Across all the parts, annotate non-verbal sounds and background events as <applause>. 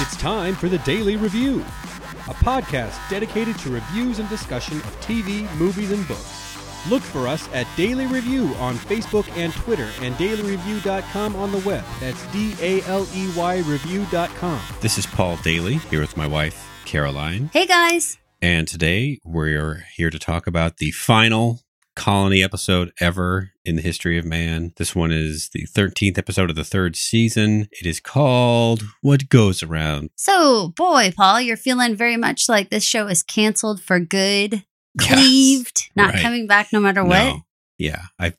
It's time for the Daley Review, a podcast dedicated to reviews and discussion of TV, movies, and books. Look for us at Daley Review on Facebook and Twitter and daleyreview.com on the web. That's D A L E Y review.com. This is Paul Daley here with my wife, Caroline. Hey guys. And today we're here to talk about the final colony episode ever in the history of man. This one is the 13th episode of the third season. It is called What Goes Around. So, boy, Paul, you're feeling very much like this show is canceled for good, Yes, cleaved, not right. coming back no matter what. No. Yeah. I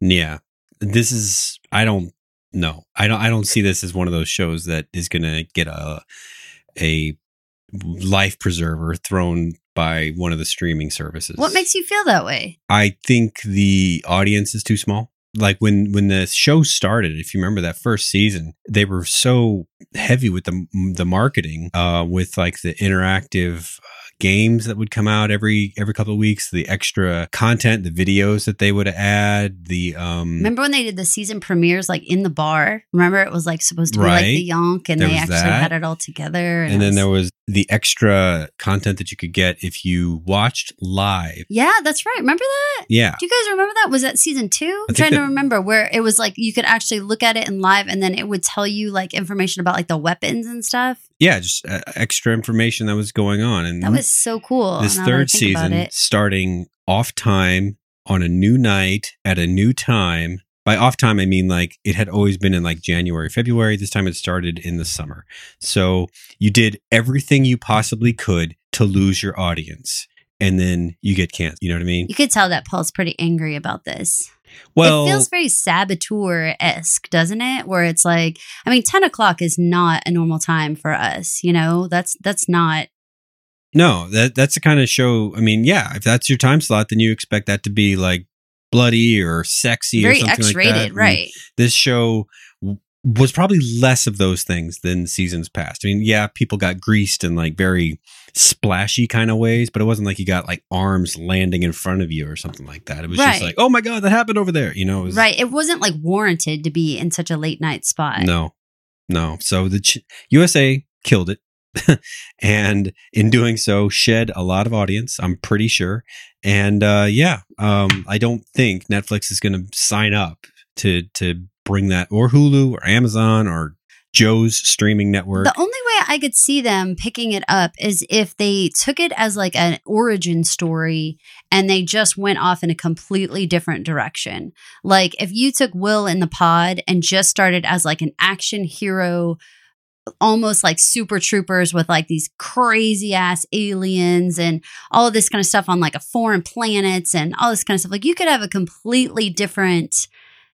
yeah. This is I don't know. I don't I don't see this as one of those shows that is going to get a a life preserver thrown by one of the streaming services. What makes you feel that way? I think the audience is too small. Like when when the show started, if you remember that first season, they were so heavy with the the marketing, uh, with like the interactive games that would come out every every couple of weeks, the extra content, the videos that they would add, the um, Remember when they did the season premieres like in the bar? Remember it was like supposed to be like the yonk and There they actually that. had it all together. and it then was- there was the extra content that you could get if you watched live. Yeah, that's right. Remember that? Yeah, Do you guys remember that? Was that season two? I'm trying to remember where it was like you could actually look at it in live and then it would tell you like information about like the weapons and stuff. Yeah, just uh, extra information that was going on, and That was so cool. this now that I third season starting off time on a new night at a new time. By off time i mean like it had always been in like january february. This time it started in the summer. So you did everything you possibly could to lose your audience and then you get canceled. You know what i mean? You could tell that Paul's pretty angry about this. Well it feels very saboteur esque, doesn't it? Where it's like, I mean, ten o'clock is not a normal time for us. You know, that's that's not. no that that's the kind of show i mean yeah if that's your time slot then you expect that to be like bloody or sexy or something X like that And right? this show was probably less of those things than seasons past. I mean, yeah, people got greased and like very splashy kind of ways, but it wasn't like you got like arms landing in front of you or something like that. It was Right. just like, oh my god, that happened over there. You know, it was, Right. It wasn't like warranted to be in such a late night spot. No, no. So the Ch- USA killed it. <laughs> and in doing so, shed a lot of audience. I'm pretty sure. And uh, yeah, um, I don't think Netflix is going to sign up to to bring that, or Hulu, or Amazon, or Joe's streaming network. The only way I could see them picking it up is if they took it as like an origin story and they just went off in a completely different direction. Like if you took Will in the pod and just started as like an action hero, almost like super troopers with like these crazy ass aliens and all of this kind of stuff on like a foreign planets and all this kind of stuff. Like you could have a completely different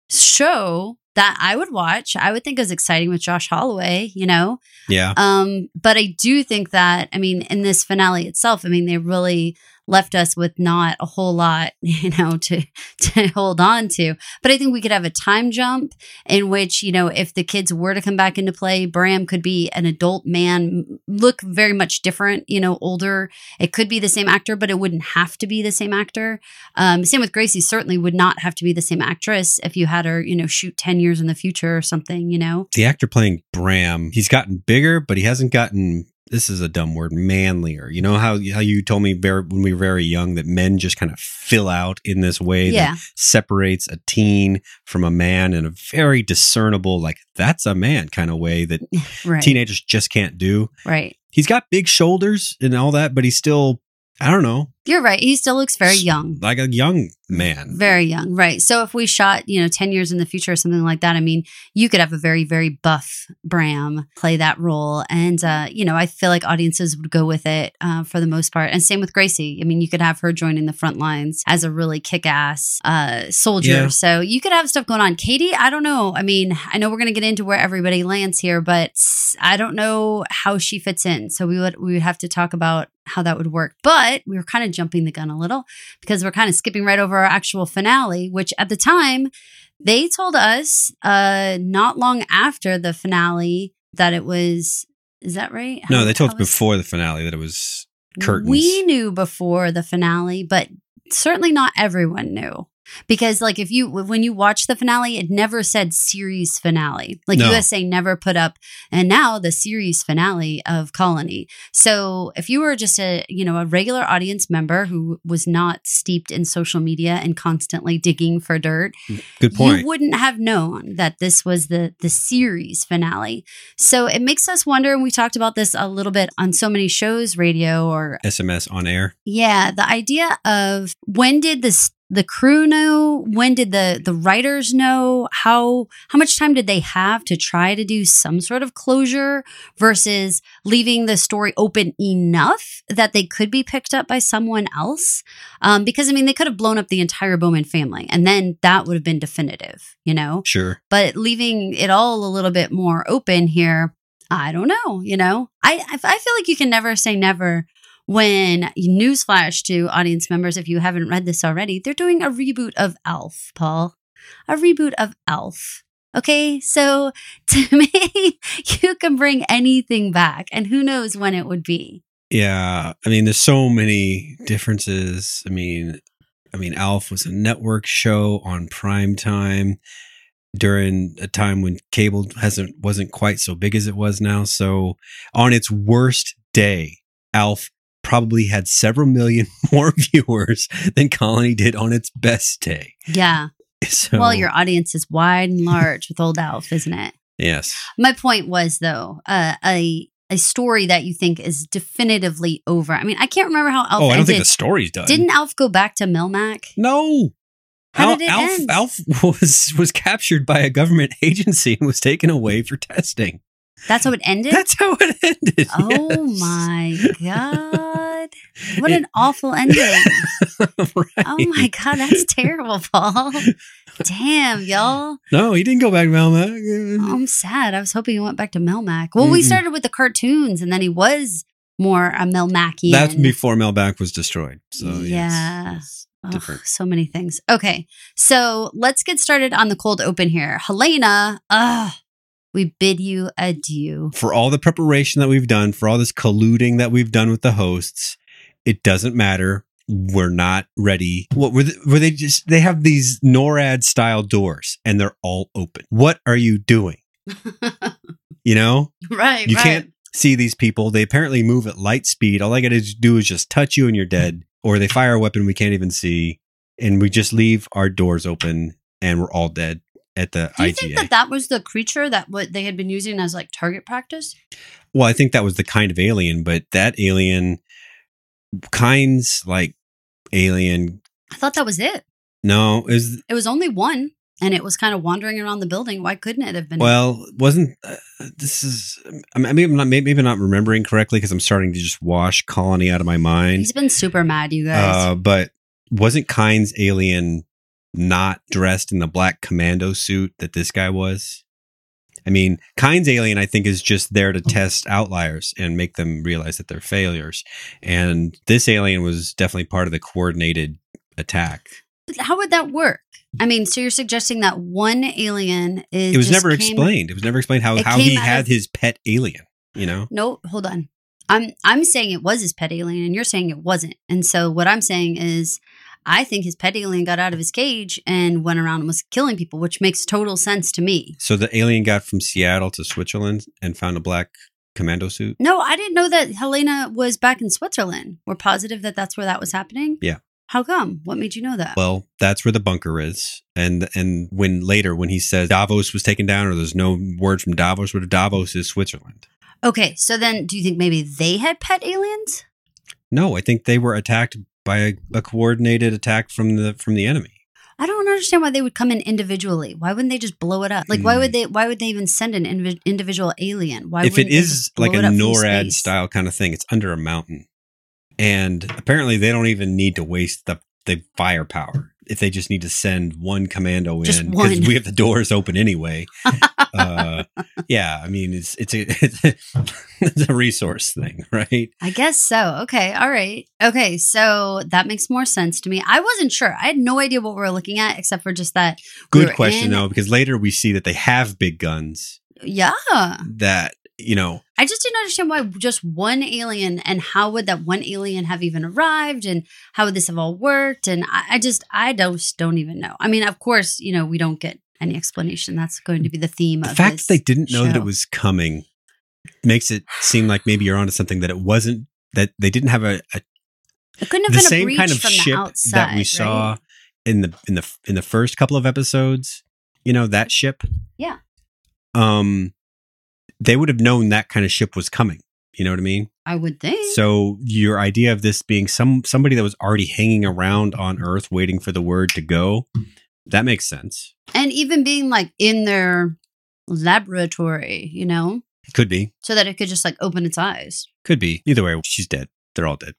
show that I would watch. I would think is exciting with Josh Holloway, you know? yeah, Um, but I do think that, I mean, in this finale itself, I mean, they really left us with not a whole lot, <laughs> you know, to to hold on to. But I think we could have a time jump in which, you know, if the kids were to come back into play, Bram could be an adult man, look very much different, you know, older. It could be the same actor, but it wouldn't have to be the same actor. Um, same with Gracie, certainly would not have to be the same actress if you had her, you know, shoot 10 years in the future or something, you know? the actor playing Bram, he's gotten bigger, but he hasn't gotten. This is a dumb word, manlier. You know how how you told me very, when we were very young that men just kind of fill out in this way Yeah. that separates a teen from a man in a very discernible, like that's a man kind of way that <laughs> Right. teenagers just can't do. Right. He's got big shoulders and all that, but he's still, I don't know, You're right. He still looks very young. like a young man. Very young. Right. So if we shot, you know, 10 years in the future or something like that, I mean, you could have a very, very buff Bram play that role. And, uh, you know, I feel like audiences would go with it uh, for the most part. And same with Gracie. I mean, you could have her joining the front lines as a really kick ass uh, soldier. Yeah. So you could have stuff going on. Katie, I don't know. I mean, I know we're going to get into where everybody lands here, but I don't know how she fits in. So we would, we would have to talk about how that would work. But we were kind of jumping the gun a little because we're kind of skipping right over our actual finale, which at the time they told us uh not long after the finale that it was is that right? No, they told us before the finale that it was curtains. We knew before the finale, but certainly not everyone knew. Because like if you when you watch the finale it never said series finale like No. usa never put up and now the series finale of colony so if you were just a you know a regular audience member who was not steeped in social media and constantly digging for dirt mm, Good point. you wouldn't have known that this was the the series finale so it makes us wonder and we talked about this a little bit on so many shows radio or SMS on air. yeah, the idea of when did this the crew know? When did the the writers know? How how much time did they have to try to do some sort of closure versus leaving the story open enough that they could be picked up by someone else? Um, because I mean, they could have blown up the entire Bowman family, and then that would have been definitive, you know. Sure. But leaving it all a little bit more open here, I don't know. You know, I I I feel like you can never say never when newsflash to audience members if you haven't read this already they're doing a reboot of Alf paul a reboot of Alf okay so <laughs> to me you can bring anything back and who knows when it would be Yeah. I mean, there's so many differences. I mean, I mean, Alf was a network show on prime time during a time when cable hasn't wasn't quite so big as it was now. So on its worst day, Alf probably had several million <laughs> more viewers than Colony did on its best day. yeah So well your audience is wide and large with old Alf isn't it yes. my point was though uh, a a story that you think is definitively over i mean i can't remember how Alf Oh, I don't ended. think the story's done. didn't Alf go back to melmac No. How Al- did it Alf, end? Alf <laughs> was was captured by a government <laughs> agency and was taken away for testing. That's how it ended That's how it ended. Oh yes. my god! What an awful ending! <laughs> right. Oh my god, that's terrible, Paul. Damn, y'all. No, he didn't go back to Melmac. Oh, I'm sad. I was hoping he went back to Melmac. Well, we Mm-mm. started with the cartoons, and then he was more a Melmacian. That's before Melmac was destroyed. So Yeah. it's Ugh, different. so many things. Okay, so let's get started on the cold open here. Helena, uh, we bid you adieu. For all the preparation that we've done, for all this colluding that we've done with the hosts, it doesn't matter. We're not ready. What were they, were they just? They have these NORAD style doors, and they're all open. What are you doing? <laughs> You know, right, you can't see these people. They apparently move at light speed. All I got to do is just touch you and you're dead. Or they fire a weapon we can't even see. And we just leave our doors open and we're all dead at the Do you IGA. think that that was the creature that what they had been using as like target practice? well, I think that was the kind of alien, but that alien, kinds like alien, I thought that was it. no, is It was only one, and it was kind of wandering around the building. Why couldn't it have been? well, wasn't uh, this is? I mean, maybe I'm not, maybe I'm not remembering correctly because I'm starting to just wash Colony out of my mind. he's been super mad, you guys. Uh, but wasn't Kynes alien not dressed in the black commando suit that this guy was? I mean, Kynes' alien, I think, is just there to mm. test outliers and make them realize that they're failures. And this alien was definitely part of the coordinated attack. But How would that work? I mean, so you're suggesting that one alien is It was never came- explained. It was never explained how, how he had of- his pet alien. You know, No, hold on. I'm I'm saying it was his pet alien, and you're saying it wasn't. And so what I'm saying is, I think his pet alien got out of his cage and went around and was killing people, which makes total sense to me. so the alien got from Seattle to Switzerland and found a black commando suit. No, I didn't know that Helena was back in Switzerland. We're positive that that's where that was happening. Yeah. How come? What made you know that? Well, that's where the bunker is. And and when later when he says Davos was taken down or there's no word from Davos, where Davos is Switzerland. okay, so then do you think maybe they had pet aliens? No, I think they were attacked by a, a coordinated attack from the from the enemy. I don't understand why they would come in individually. Why wouldn't they just blow it up? Like, why would mm. they? Why would they even send an invi- individual alien? Why if it is like a it up from NORAD style kind of thing, it's under a mountain. And apparently they don't even need to waste the the firepower. If they just need to send one commando Just in because we have the doors open anyway. <laughs> uh, yeah, I mean it's it's a <laughs> it's a, it's a resource thing, right? I guess so. Okay. All right. Okay. So that makes more sense to me. I wasn't sure. I had no idea what we were looking at except for just that. Good were question in- though, because later we see that they have big guns Yeah. that you know I just didn't understand why just one alien and how would that one alien have even arrived and how would this have all worked? And I, I just, I don't, don't even know. I mean, of course, you know, we don't get any explanation. That's going to be the theme of The fact that they didn't know that it was coming makes it seem like maybe you're onto something that it wasn't. That they didn't have a, a It couldn't have the been a same breach kind of ship the outside, that we saw in the in the in the first couple of episodes. You know that ship. Yeah. Um, they would have known that kind of ship was coming. You know what I mean? I would think. So your idea of this being some somebody that was already hanging around on Earth waiting for the word to go, that makes sense. and even being like in their laboratory, you know, Could be. so that it could just like open its eyes. Could be. Either way, she's dead. They're all dead.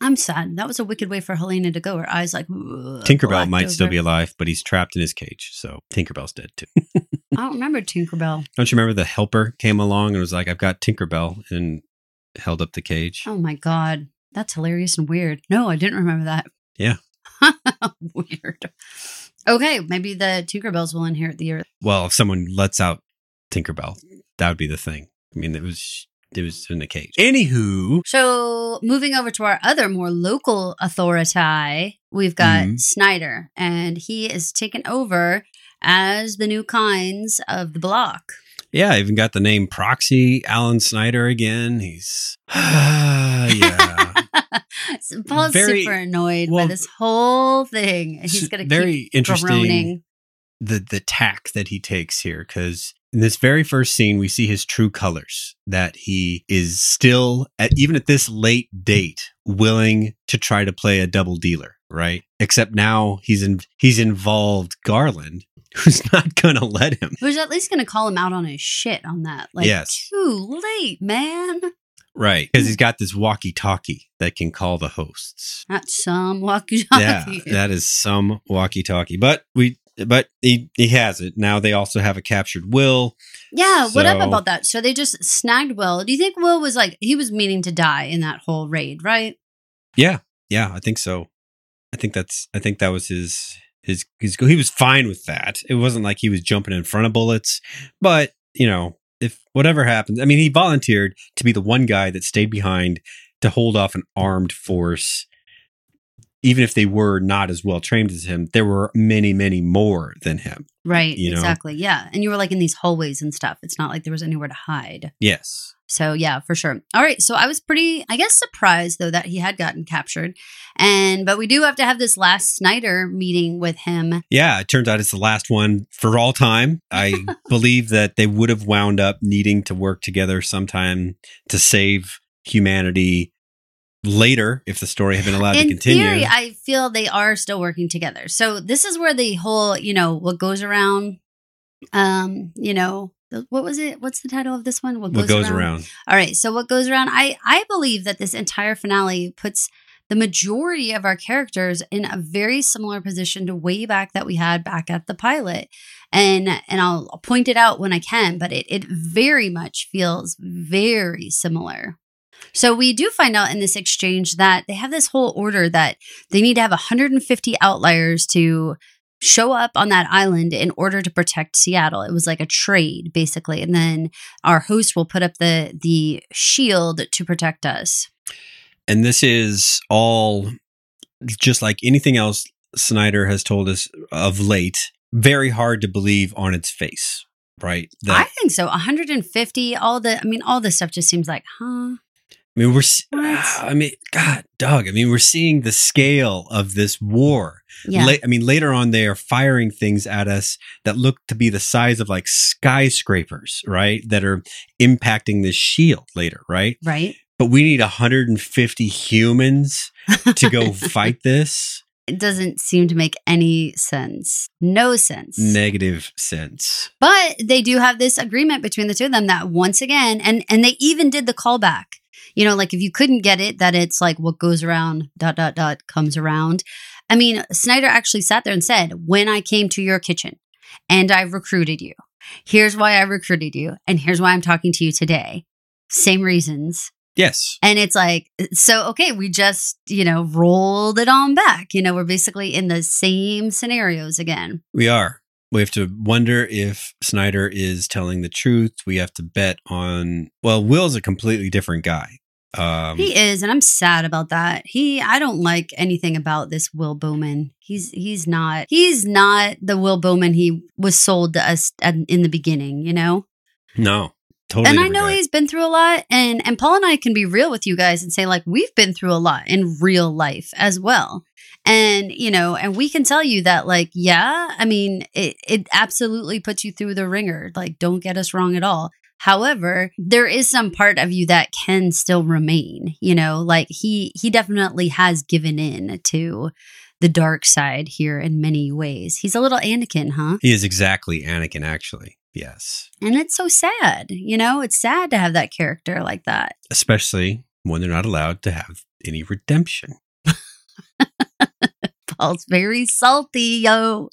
I'm sad. That was a wicked way for Helena to go. Her eyes like Tinkerbell might still be alive, but he's trapped in his cage. So Tinkerbell's dead too. <laughs> I don't remember Tinkerbell. Don't you remember the helper came along and was like, I've got Tinkerbell and held up the cage? Oh my god, that's hilarious and weird. No, I didn't remember that. Yeah. <laughs> weird. Okay, maybe the Tinkerbells will inherit the earth. Well, if someone lets out Tinkerbell, that would be the thing. I mean, it was it was in the cage. Anywho, So, moving over to our other more local authority, we've got Mhm. Snyder, and he is taken over as the new kinds of the block. yeah, I even got the name Proxy Alan Snyder again. He's <sighs> yeah. <laughs> So Paul's Very- super annoyed well, by this whole thing. and He's going to very keep interesting groaning. the the tack that he takes here because in this very first scene we see his true colors that he is still at even at this late date willing to try to play a double dealer right except now he's in he's involved garland <laughs> who's not gonna let him Who's at least going to call him out on his shit on that. Like, Yes. too late, man. right because he's got this walkie talkie that can call the hosts Not some walkie talkie. yeah that is some walkie talkie but we but he he has it now they also have a captured will Yeah, what up about that? So they just snagged Will. Do you think Will was like he was meaning to die in that whole raid, right? Yeah, yeah, I think so. I think that's. I think that was his his his. He was fine with that. It wasn't like he was jumping in front of bullets, but you know, if whatever happens, I mean, he volunteered to be the one guy that stayed behind to hold off an armed force. Even if they were not as well trained as him, there were many, many more than him. Right, You know? exactly. Yeah. And you were like in these hallways and stuff. It's not like there was anywhere to hide. Yes, So yeah, for sure. All right. So I was pretty, I guess, surprised though that he had gotten captured. And but we do have to have this last Snyder meeting with him. yeah. It turns out it's the last one for all time. I <laughs> believe that they would have wound up needing to work together sometime to save humanity later if the story had been allowed to continue. theory, I feel they are still working together. So this is where the whole, you know, what goes around, um, you know, the- what was it? What's the title of this one? what goes around? All right. So what goes around? I I believe that this entire finale puts the majority of our characters in a very similar position to way back that we had back at the pilot. And and I'll I'll point it out when I can, but it it very much feels very similar. So we do find out in this exchange that they have this whole order that they need to have 150 outliers to show up on that island in order to protect Seattle. It was like a trade basically. And then our host will put up the the shield to protect us. And this is all just like anything else Snyder has told us of late, very hard to believe on its face, right? I think so. 150 all the I mean all this stuff just seems like, huh? I mean, we're. What? I mean, God, Doug. I mean, we're seeing the scale of this war. Yeah. La- I mean, later on, they are firing things at us that look to be the size of like skyscrapers, right? That are impacting this shield later, right? right? But we need 150 humans to go <laughs> fight this. It doesn't seem to make any sense. No sense. Negative sense. But they do have this agreement between the two of them that once again, and and they even did the callback. You know, like if you couldn't get it, that it's like what goes around dot dot dot comes around. I mean, Snyder actually sat there and said, "When I came to your kitchen, and I recruited you, here's why I recruited you, and here's why I'm talking to you today. Same reasons." Yes. And it's like, so, okay, we just, you know, rolled it on back. You know, we're basically in the same scenarios again. We are. We have to wonder if Snyder is telling the truth. We have to bet on. Well, Will's a completely different guy. Um, He is, and I'm sad about that. He, I don't like anything about this Will Bowman. He's he's not he's not the Will Bowman he was sold to us at, in the beginning. You know, no, totally. and I know guy. he's been through a lot, and and Paul and I can be real with you guys and say like we've been through a lot in real life as well. And you know, and we can tell you that, like, yeah, I mean, it it absolutely puts you through the ringer. Like, don't get us wrong at all. However, there is some part of you that can still remain. You know, like he he definitely has given in to the dark side here in many ways. He's a little Anakin, huh? He is exactly Anakin, actually. Yes, And it's so sad. You know, it's sad to have that character like that. especially when they're not allowed to have any redemption. <laughs> <laughs> Paul's very salty, yo.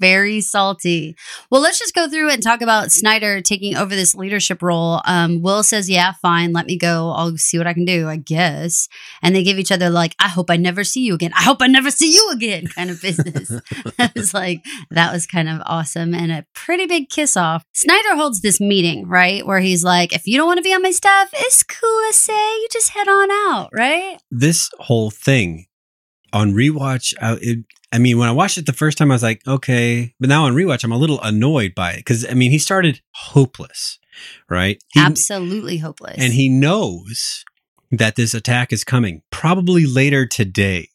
Very salty. Well, let's just go through and talk about Snyder taking over this leadership role. Um, Will says, Yeah, fine, let me go. I'll see what I can do, I guess. And they give each other, like, I hope I never see you again. I hope I never see you again kind of business. <laughs> <laughs> I was like, that was kind of awesome and a pretty big kiss off. Snyder holds this meeting, right? Where he's like, If you don't want to be on my staff, it's cool to say. You just head on out, right? This whole thing on rewatch, I, it, I mean, when I watched it the first time, I was like, okay, but now on rewatch, I'm a little annoyed by it because I mean, he started hopeless, right? He- Absolutely hopeless. and he knows that this attack is coming probably later today.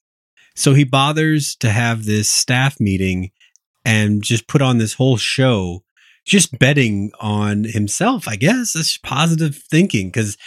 So he bothers to have this staff meeting and just put on this whole show, just betting on himself, I guess. That's positive thinking because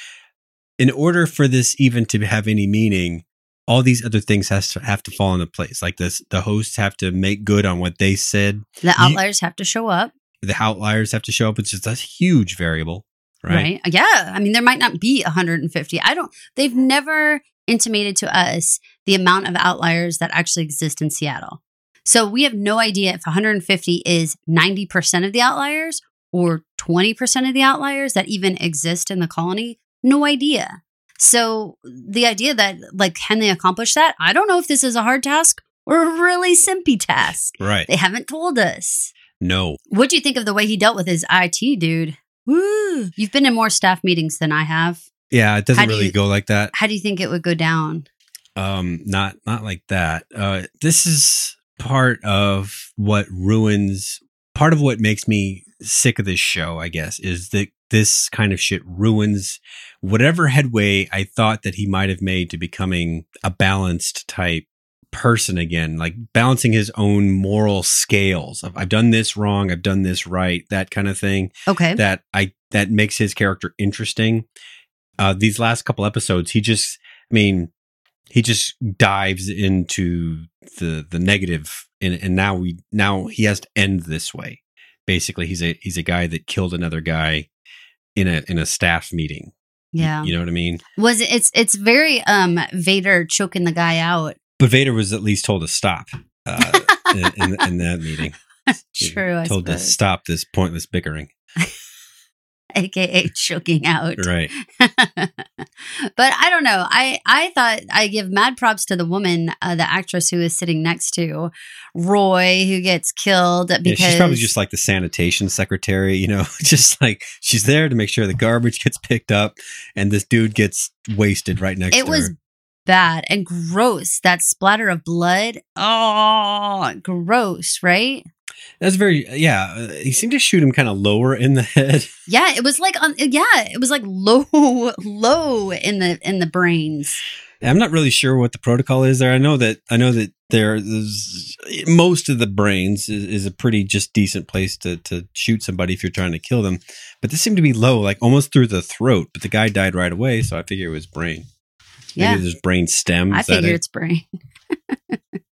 in order for this even to have any meaning, all these other things has to have to fall into place. Like this, the hosts have to make good on what they said. The outliers have to show up, The outliers have to show up. It's just a huge variable, right? right? Uh, yeah. I mean, there might not be 150. I don't, they've never intimated to us the amount of outliers that actually exist in Seattle. So we have no idea if 150 is 90% of the outliers or 20% of the outliers that even exist in the colony. No idea. So the idea that, like, can they accomplish that? I don't know if this is a hard task or a really simpy task. Right. They haven't told us. No. What do you think of the way he dealt with his IT dude? Woo! You've been in more staff meetings than I have. Yeah, it doesn't do really you- go like that. How do you think it would go down? um not not like that uh this is part of what ruins part of what makes me sick of this show i guess is that this kind of shit ruins whatever headway i thought that he might have made to becoming a balanced type person again like balancing his own moral scales of i've done this wrong i've done this right that kind of thing Okay. that I that makes his character interesting. Uh, these last couple episodes, he just, I mean, he just dives into the the negative, and and now we now he has to end this way. Basically, he's a he's a guy that killed another guy in a in a staff meeting. Yeah. You know what I mean? Was it, it's it's very um Vader choking the guy out. But Vader was at least told to stop uh, <laughs> in, in, in that meeting. True, I told to stop this pointless bickering. <laughs> AKA choking out. Right. <laughs> but I don't know. I I thought I give mad props to the woman, uh, the actress who is sitting next to Roy, who gets killed because Yeah, she's probably just like the sanitation secretary, you know, <laughs> just like she's there to make sure the garbage gets picked up and this dude gets wasted right next it to was her. bad and gross. That splatter of blood. Oh, gross, right? That's very, yeah. uh, He seemed to shoot him kind of lower in the head. <laughs> Yeah, it was like on. Yeah, it was like low, <laughs> low in the in the brains. I'm not really sure what the protocol is there. I know that, I know that there most of the brains is, is a pretty just decent place to, to shoot somebody if you're trying to kill them. But this seemed to be low, like almost through the throat. But the guy died right away. So I figure it was brain. Maybe Yeah, there's brain stem. I figure it? it's brain. <laughs>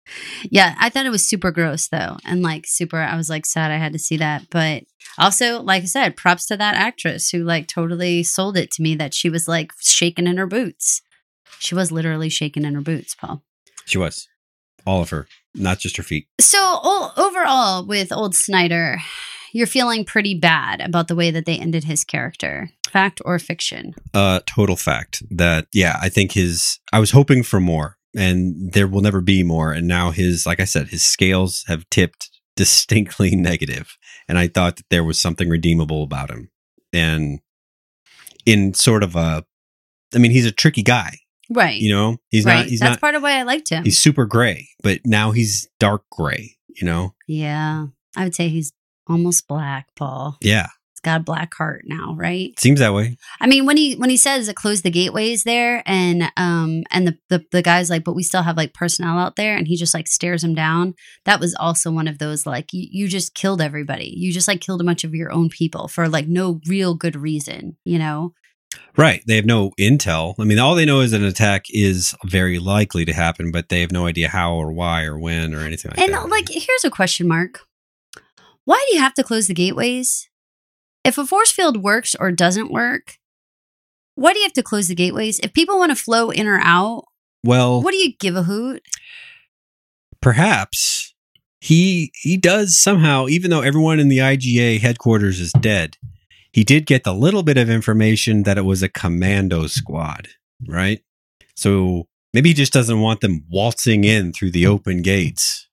yeah, I thought it was super gross though, and like super. I was like sad I had to see that, but also, like I said, props to that actress who like totally sold it to me that she was like shaking in her boots. She was literally shaking in her boots, Paul. She was. All of her, not just her feet. So overall, with old Snyder, you're feeling pretty bad about the way that they ended his character. Fact or fiction? Uh, total fact that, yeah, I think his, I was hoping for more and there will never be more. And now his, like I said, his scales have tipped distinctly <laughs> negative, and I thought that there was something redeemable about him. And in sort of a, I mean, he's a tricky guy. Right. You know, he's right. not. He's That's not. part of why I liked him. He's super gray, but now he's dark gray. You know. yeah. I would say he's almost black, Paul. Yeah, got a black heart now, right? seems that way. I mean, when he when he says it closed the gateways there, and um and the, the the guy's like, but we still have like personnel out there, and he just like stares him down. That was also one of those like you, you just killed everybody. You just like killed a bunch of your own people for like no real good reason, you know? Right. They have no intel. I mean, all they know is an attack is very likely to happen, but they have no idea how or why or when or anything like and that. And like, here's a question mark: Why do you have to close the gateways? If a force field works or doesn't work, why do you have to close the gateways? If people want to flow in or out, well, what do you give a hoot? perhaps he he does somehow, even though everyone in the IGA headquarters is dead, he did get the little bit of information that it was a commando squad, right? So maybe he just doesn't want them waltzing in through the open gates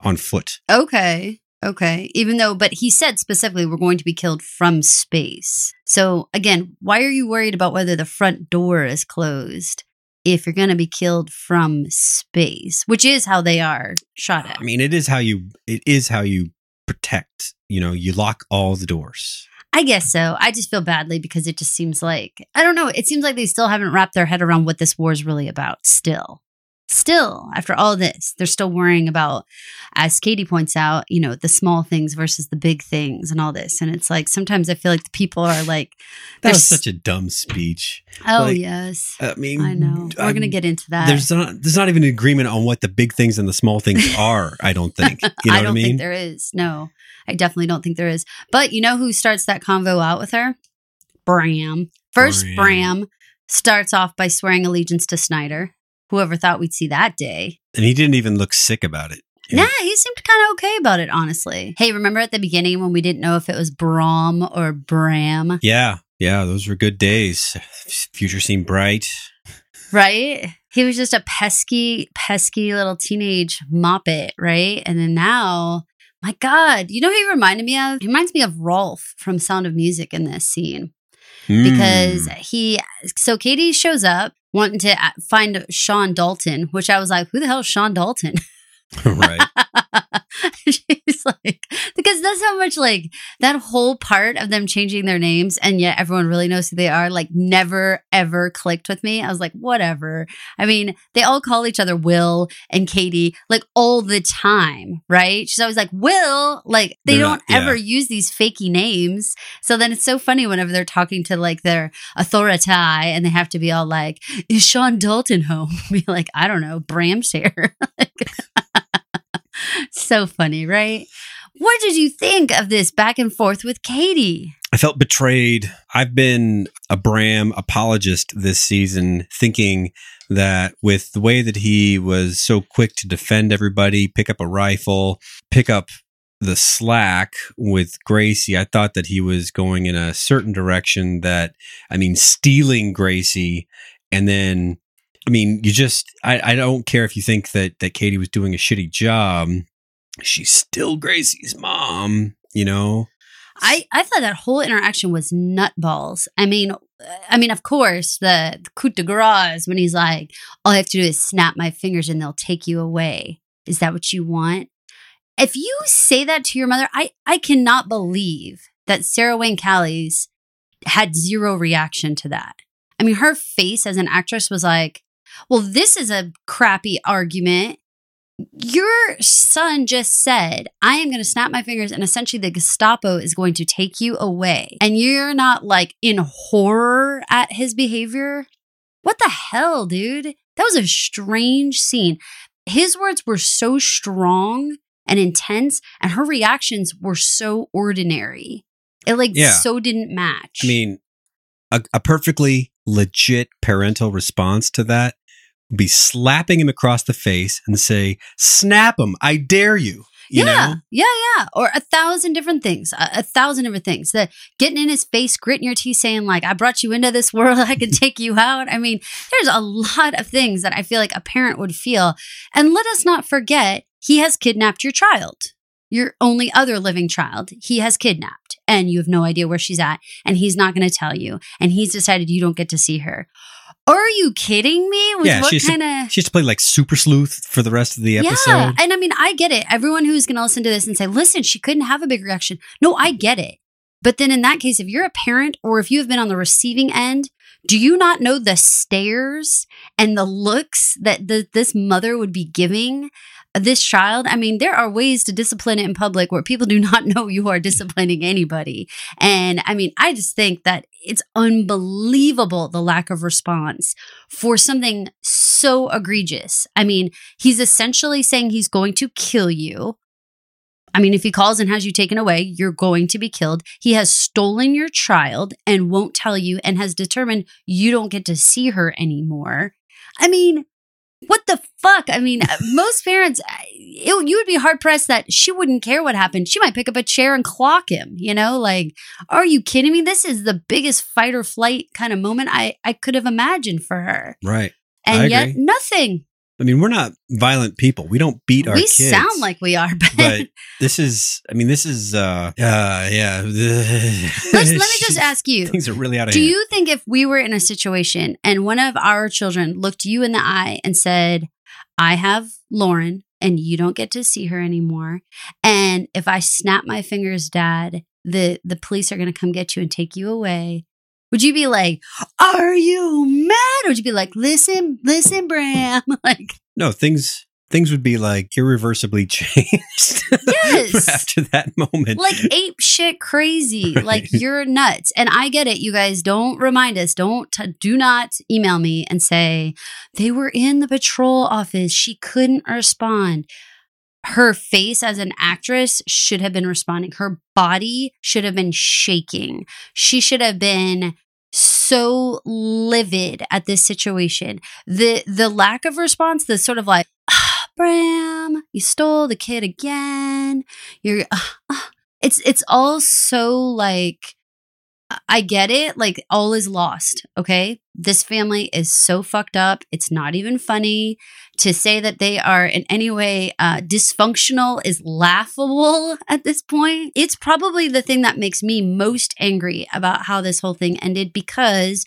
on foot. Okay. Okay. Even though, but he said specifically we're going to be killed from space. So again, why are you worried about whether the front door is closed if you're going to be killed from space, which is how they are shot at? I mean, it is how you it is how you protect. You know, you lock all the doors. I guess so. I just feel badly because it just seems like, I don't know, it seems like they still haven't wrapped their head around what this war is really about still. Still, after all this, they're still worrying about, as Katie points out, you know, the small things versus the big things and all this. And it's like sometimes I feel like the people are like, That was There's- such a dumb speech. oh, like, yes. I mean, I know. We're I'm- going to get into that. There's not there's not even an agreement on what the big things and the small things <laughs> are. I don't think. You know I what don't I mean? think there is. No, I definitely don't think there is. But you know who starts that convo out with her? Bram. First, Bram. Bram starts off by swearing allegiance to Snyder. Whoever thought we'd see that day. and he didn't even look sick about it. You Nah, he seemed kind of okay about it, honestly. Hey, remember at the beginning when we didn't know if it was Brom or Bram, Yeah, yeah, those were good days. Future seemed bright. right? He was just a pesky, pesky little teenage moppet, right? And then now, my God, you know who he reminded me of? He reminds me of Rolf from Sound of Music in this scene. because Mm. he so Katie shows up wanting to uh, find Sean Dalton, which I was like, who the hell is Sean Dalton? <laughs> <laughs> right. <laughs> She's like, because that's how much like that whole part of them changing their names and yet everyone really knows who they are, like never ever clicked with me. I was like, whatever. I mean, they all call each other Will and Katie like all the time, right? She's always like, Will, like they They're don't not- yeah. ever use these fakey names. So then it's so funny whenever they're talking to like their authority and they have to be all like, is Sean Dalton home? <laughs> Be like, I don't know, Bram's here. So funny, right? What did you think of this back and forth with Katie? I felt betrayed. I've been a Bram apologist this season, thinking that with the way that he was so quick to defend everybody, pick up a rifle, pick up the slack with Gracie, I thought that he was going in a certain direction that, I mean, stealing Gracie and then. I mean, you just I, I don't care if you think that that Katie was doing a shitty job. She's still Gracie's mom, you know. I, I thought that whole interaction was nutballs. I mean, I mean, of course, the, the coup de grace when he's like, all I have to do is snap my fingers and they'll take you away. Is that what you want? If you say that to your mother, I, I cannot believe that Sarah Wayne Callies had zero reaction to that. I mean, her face as an actress was like, well, this is a crappy argument. Your son just said, I am going to snap my fingers and essentially the Gestapo is going to take you away. And you're not like in horror at his behavior. What the hell, dude? That was a strange scene. His words were so strong and intense, and her reactions were so ordinary. It like Yeah. so didn't match. I mean, a, a perfectly legit parental response to that be slapping him across the face and say, "Snap him! I dare you!" You yeah, know, yeah, yeah. Or a thousand different things, a, a thousand different things. That getting in his face, gritting your teeth, saying like, "I brought you into this <laughs> world, I can take you out." I mean, there's a lot of things that I feel like a parent would feel. And let us not forget, he has kidnapped your child. your only other living child, he has kidnapped and you have no idea where she's at and he's not going to tell you and he's decided you don't get to see her. Are you kidding me? With Yeah, what kind of She has to play like super sleuth for the rest of the episode. yeah, and I mean, I get it. Everyone who's going to listen to this and say, listen, she couldn't have a big reaction. No, I get it. But then in that case, if you're a parent or if you have been on the receiving end, do you not know the stares and the looks that the, this mother would be giving this child? I mean, there are ways to discipline it in public where people do <laughs> not know you are disciplining anybody. And I mean, I just think that it's unbelievable the lack of response for something so egregious. I mean, he's essentially saying he's going to kill you. I mean, if he calls and has you taken away, you're going to be killed. He has stolen your child and won't tell you and has determined you don't get to see her anymore. I mean, what the fuck? I mean, uh, most parents, uh, it, you would be hard pressed that she wouldn't care what happened. She might pick up a chair and clock him, you know? Like, are you kidding me? This is the biggest fight or flight kind of moment I, I could have imagined for her. Right. And I yet, agree. nothing. I mean, we're not violent people. We don't beat our we kids. sound like we are, <laughs> but, but this is I mean, this is uh uh yeah. let's, let me <laughs> just ask you things are really out of Do hand. you think if we were in a situation and one of our children looked you in the eye and said, I have Lauren and you don't get to see her anymore. And if I snap my fingers, dad, the, the police are going to come get you and take you away. Would you be like, are you mad? Or would you be like, listen, listen, Bram? <laughs> like, no, things things would be like irreversibly <laughs> changed Yes. <laughs> after that moment. like ape shit crazy. Right. Like you're nuts. And I get it. You guys don't remind us. Don't t- do not email me and say they were in the patrol office. She couldn't respond. Her face as an actress should have been responding. Her body should have been shaking. She should have been so livid at this situation. The the lack of response, the sort of like, ah, Bram, you stole the kid again. You're ah, ah." it's it's all so like I get it. Like all is lost. Okay. This family is so fucked up. It's not even funny. To say that they are in any way uh, dysfunctional is laughable <laughs> at this point. It's probably the thing that makes me most angry about how this whole thing ended because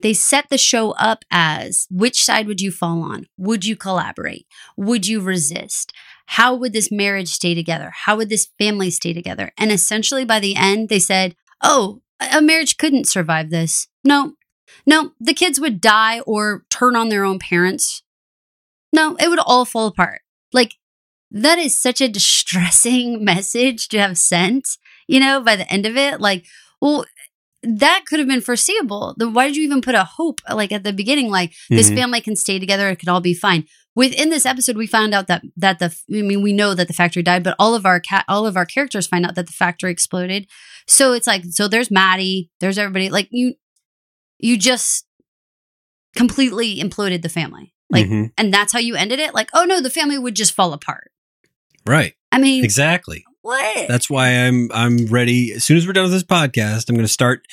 they set the show up as which side would you fall on? Would you collaborate? Would you resist? How would this marriage stay together? How would this family stay together? And essentially by the end, they said, oh, a marriage couldn't survive this. No, no, the kids would die or turn on their own parents. No, it would all fall apart. Like, that is such a distressing <laughs> message to have sent, you know, by the end of it. Like, well, that could have been foreseeable. Then why did you even put a hope like at the beginning, like this Mhm. family can stay together, it could all be fine. Within this episode, we found out that that the I mean we know that the factory died, but all of our cat all of our characters find out that the factory exploded. So it's like so there's Maddie, there's everybody. Like you, you just completely imploded the family. Like, Mhm. and that's how you ended it. Like, oh no, the family would just fall apart. right. I mean, Exactly. what? That's why I'm I'm ready. As soon as we're done with this podcast, I'm going to start,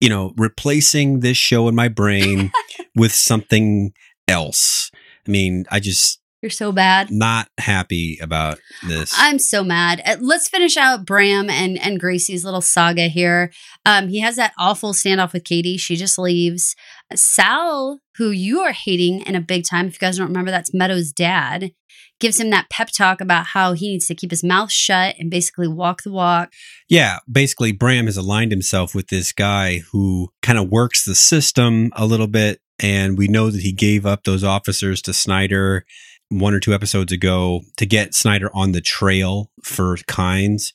you know, replacing this show in my brain <laughs> with something else. I mean, I just You're so bad. not happy about this. I'm so mad. Uh, Let's finish out Bram and and Gracie's little saga here. Um, he has that awful standoff with Katie. She just leaves. Sal, who you are hating in a big time, if you guys don't remember, that's Meadows' dad. Gives him that pep talk about how he needs to keep his mouth shut and basically walk the walk. yeah, basically, Bram has aligned himself with this guy who kind of works the system a little bit. And we know that he gave up those officers to Snyder one or two episodes ago to get Snyder on the trail for Kynes.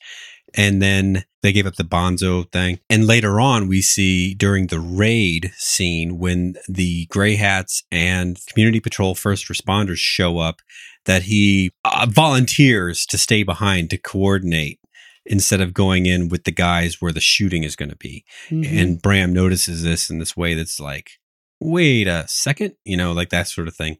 And then they gave up the Bonzo thing. And later on, we see during the raid scene when the Gray Hats and Community Patrol first responders show up that he uh, volunteers to stay behind to coordinate instead of going in with the guys where the shooting is going to be. Mm-hmm. And Bram notices this in this way that's like, wait a second, you know, like that sort of thing.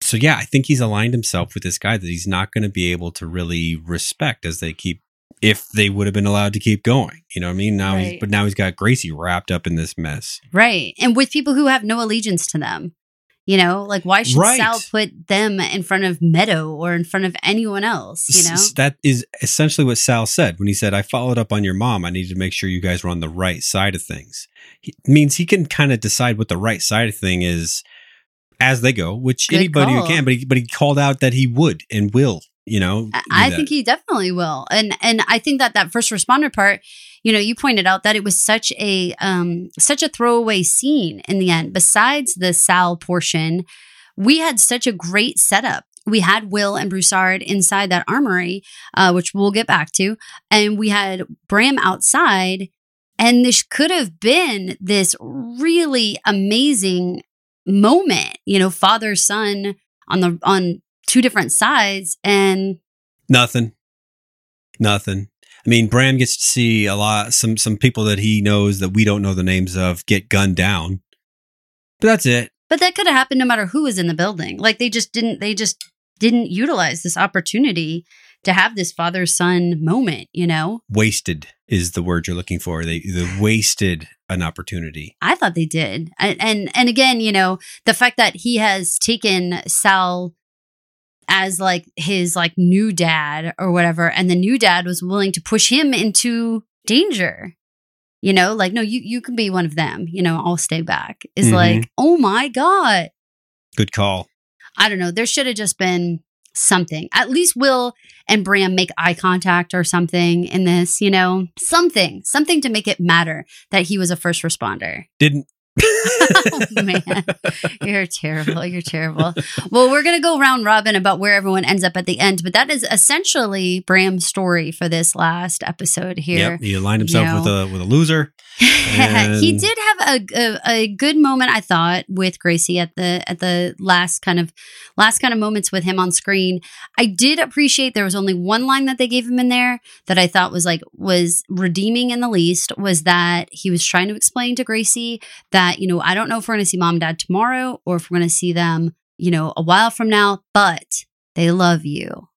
So, yeah, I think he's aligned himself with this guy that he's not going to be able to really respect as they keep, if they would have been allowed to keep going. You know what I mean? Now, he's, but now he's got Gracie wrapped up in this mess. Right. And with people who have no allegiance to them. You know, like why should Right. Sal put them in front of Meadow or in front of anyone else? You know, S- that is essentially what Sal said when he said, "I followed up on your mom. I need to make sure you guys were on the right side of things." He, means he can kind of decide what the right side of thing is as they go, which Good anybody who call. can. But he, but he called out that he would and will. You know, I- do I that. think he definitely will, and and I think that that first responder part, you know, you pointed out that it was such a um such a throwaway scene in the end. Besides the Sal portion, we had such a great setup. We had Will and Broussard inside that armory, uh, which we'll get back to, and we had Bram outside, and this could have been this really amazing moment, you know, father son on the on two different sides, and Nothing. Nothing. I mean, Bram gets to see a lot some some people that he knows that we don't know the names of get gunned down. But that's it. But that could have happened no matter who was in the building. Like they just didn't they just didn't utilize this opportunity to have this father son moment, you know? Wasted is the word you're looking for. They they wasted an opportunity. I thought they did. And and, and again, you know, the fact that he has taken Sal as like his like new dad or whatever and the new dad was willing to push him into danger. You know, like no, you you can be one of them, you know, I'll stay back. Is Mhm. like, "Oh my god." Good call. I don't know. There should have just been something. At least Will and Bram make eye contact or something in this, you know? Something. Something to make it matter that he was a first responder. Didn't oh <laughs> man. You're terrible. You're terrible. Well, we're gonna go round robin about where everyone ends up at the end, but that is essentially Bram's story for this last episode here. Yep, he aligned himself you with a with a loser. <laughs> he did have a, a a good moment, I thought, with Gracie at the at the last kind of last kind of moments with him on screen. I did appreciate there was only one line that they gave him in there that I thought was like was redeeming in the least was that he was trying to explain to Gracie that you know I don't know if we're going to see mom and dad tomorrow or if we're going to see them you know a while from now, but they love you.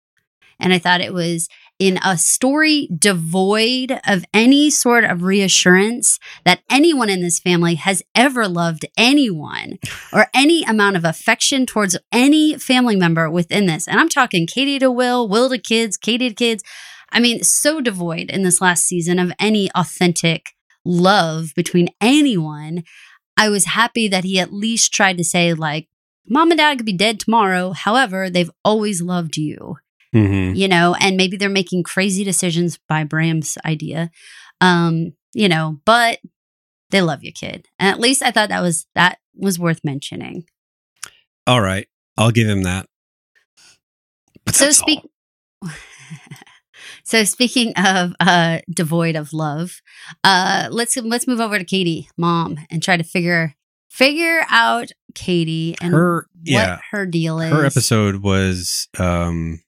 And I thought it was in a story devoid of any sort of reassurance that anyone in this family has ever loved anyone or any amount of affection towards any family member within this. And I'm talking Katie to Will, Will to kids, Katie to kids. I mean, so devoid in this last season of any authentic love between anyone. I was happy that he at least tried to say, like, mom and dad could be dead tomorrow. However, they've always loved you Mhm. you know, and maybe they're making crazy decisions by Bram's idea. Um, you know, but they love you, kid. And at least I thought that was that was worth mentioning. All right, I'll give him that. But So speak. <laughs> So speaking of uh devoid of love, uh let's let's move over to Katie, mom, and try to figure figure out Katie and her what yeah her deal is. her episode was um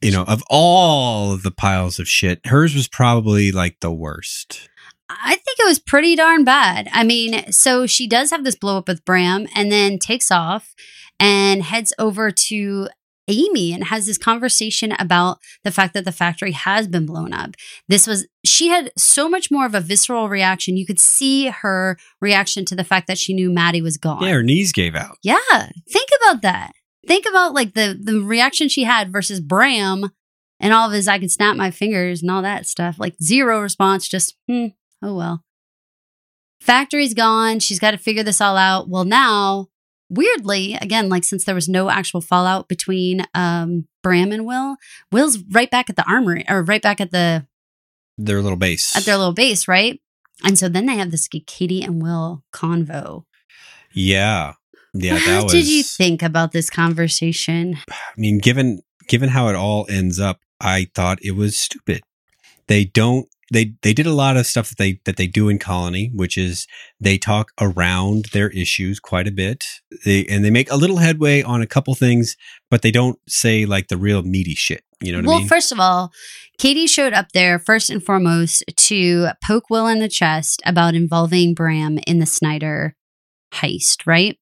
you know of all of the piles of shit hers was probably like the worst I think it was pretty darn bad. I mean, so she does have this blow up with Bram and then takes off and heads over to Amy and has this conversation about the fact that the factory has been blown up. This was, she had so much more of a visceral reaction. You could see her reaction to the fact that she knew Maddie was gone. yeah her knees gave out Yeah. Think about that. Think about like the the reaction she had versus Bram and all of his I can snap my fingers and all that stuff. Like zero response, just hmm, oh well. Factory's gone. She's got to figure this all out. Well, now, weirdly, again, like since there was no actual fallout between um Bram and Will, Will's right back at the armory or right back at the their little base at their little base, right? And so then they have this Katie and Will convo. yeah yeah that what was did you think about this conversation? i mean given given how it all ends up i thought it was stupid they don't they they did a lot of stuff that they that they do in colony which is they talk around their issues quite a bit they and they make a little headway on a couple things but they don't say like the real meaty shit you know what well, i mean first of all, Katie showed up there first and foremost to poke Will in the chest about involving Bram in the Snyder heist, right?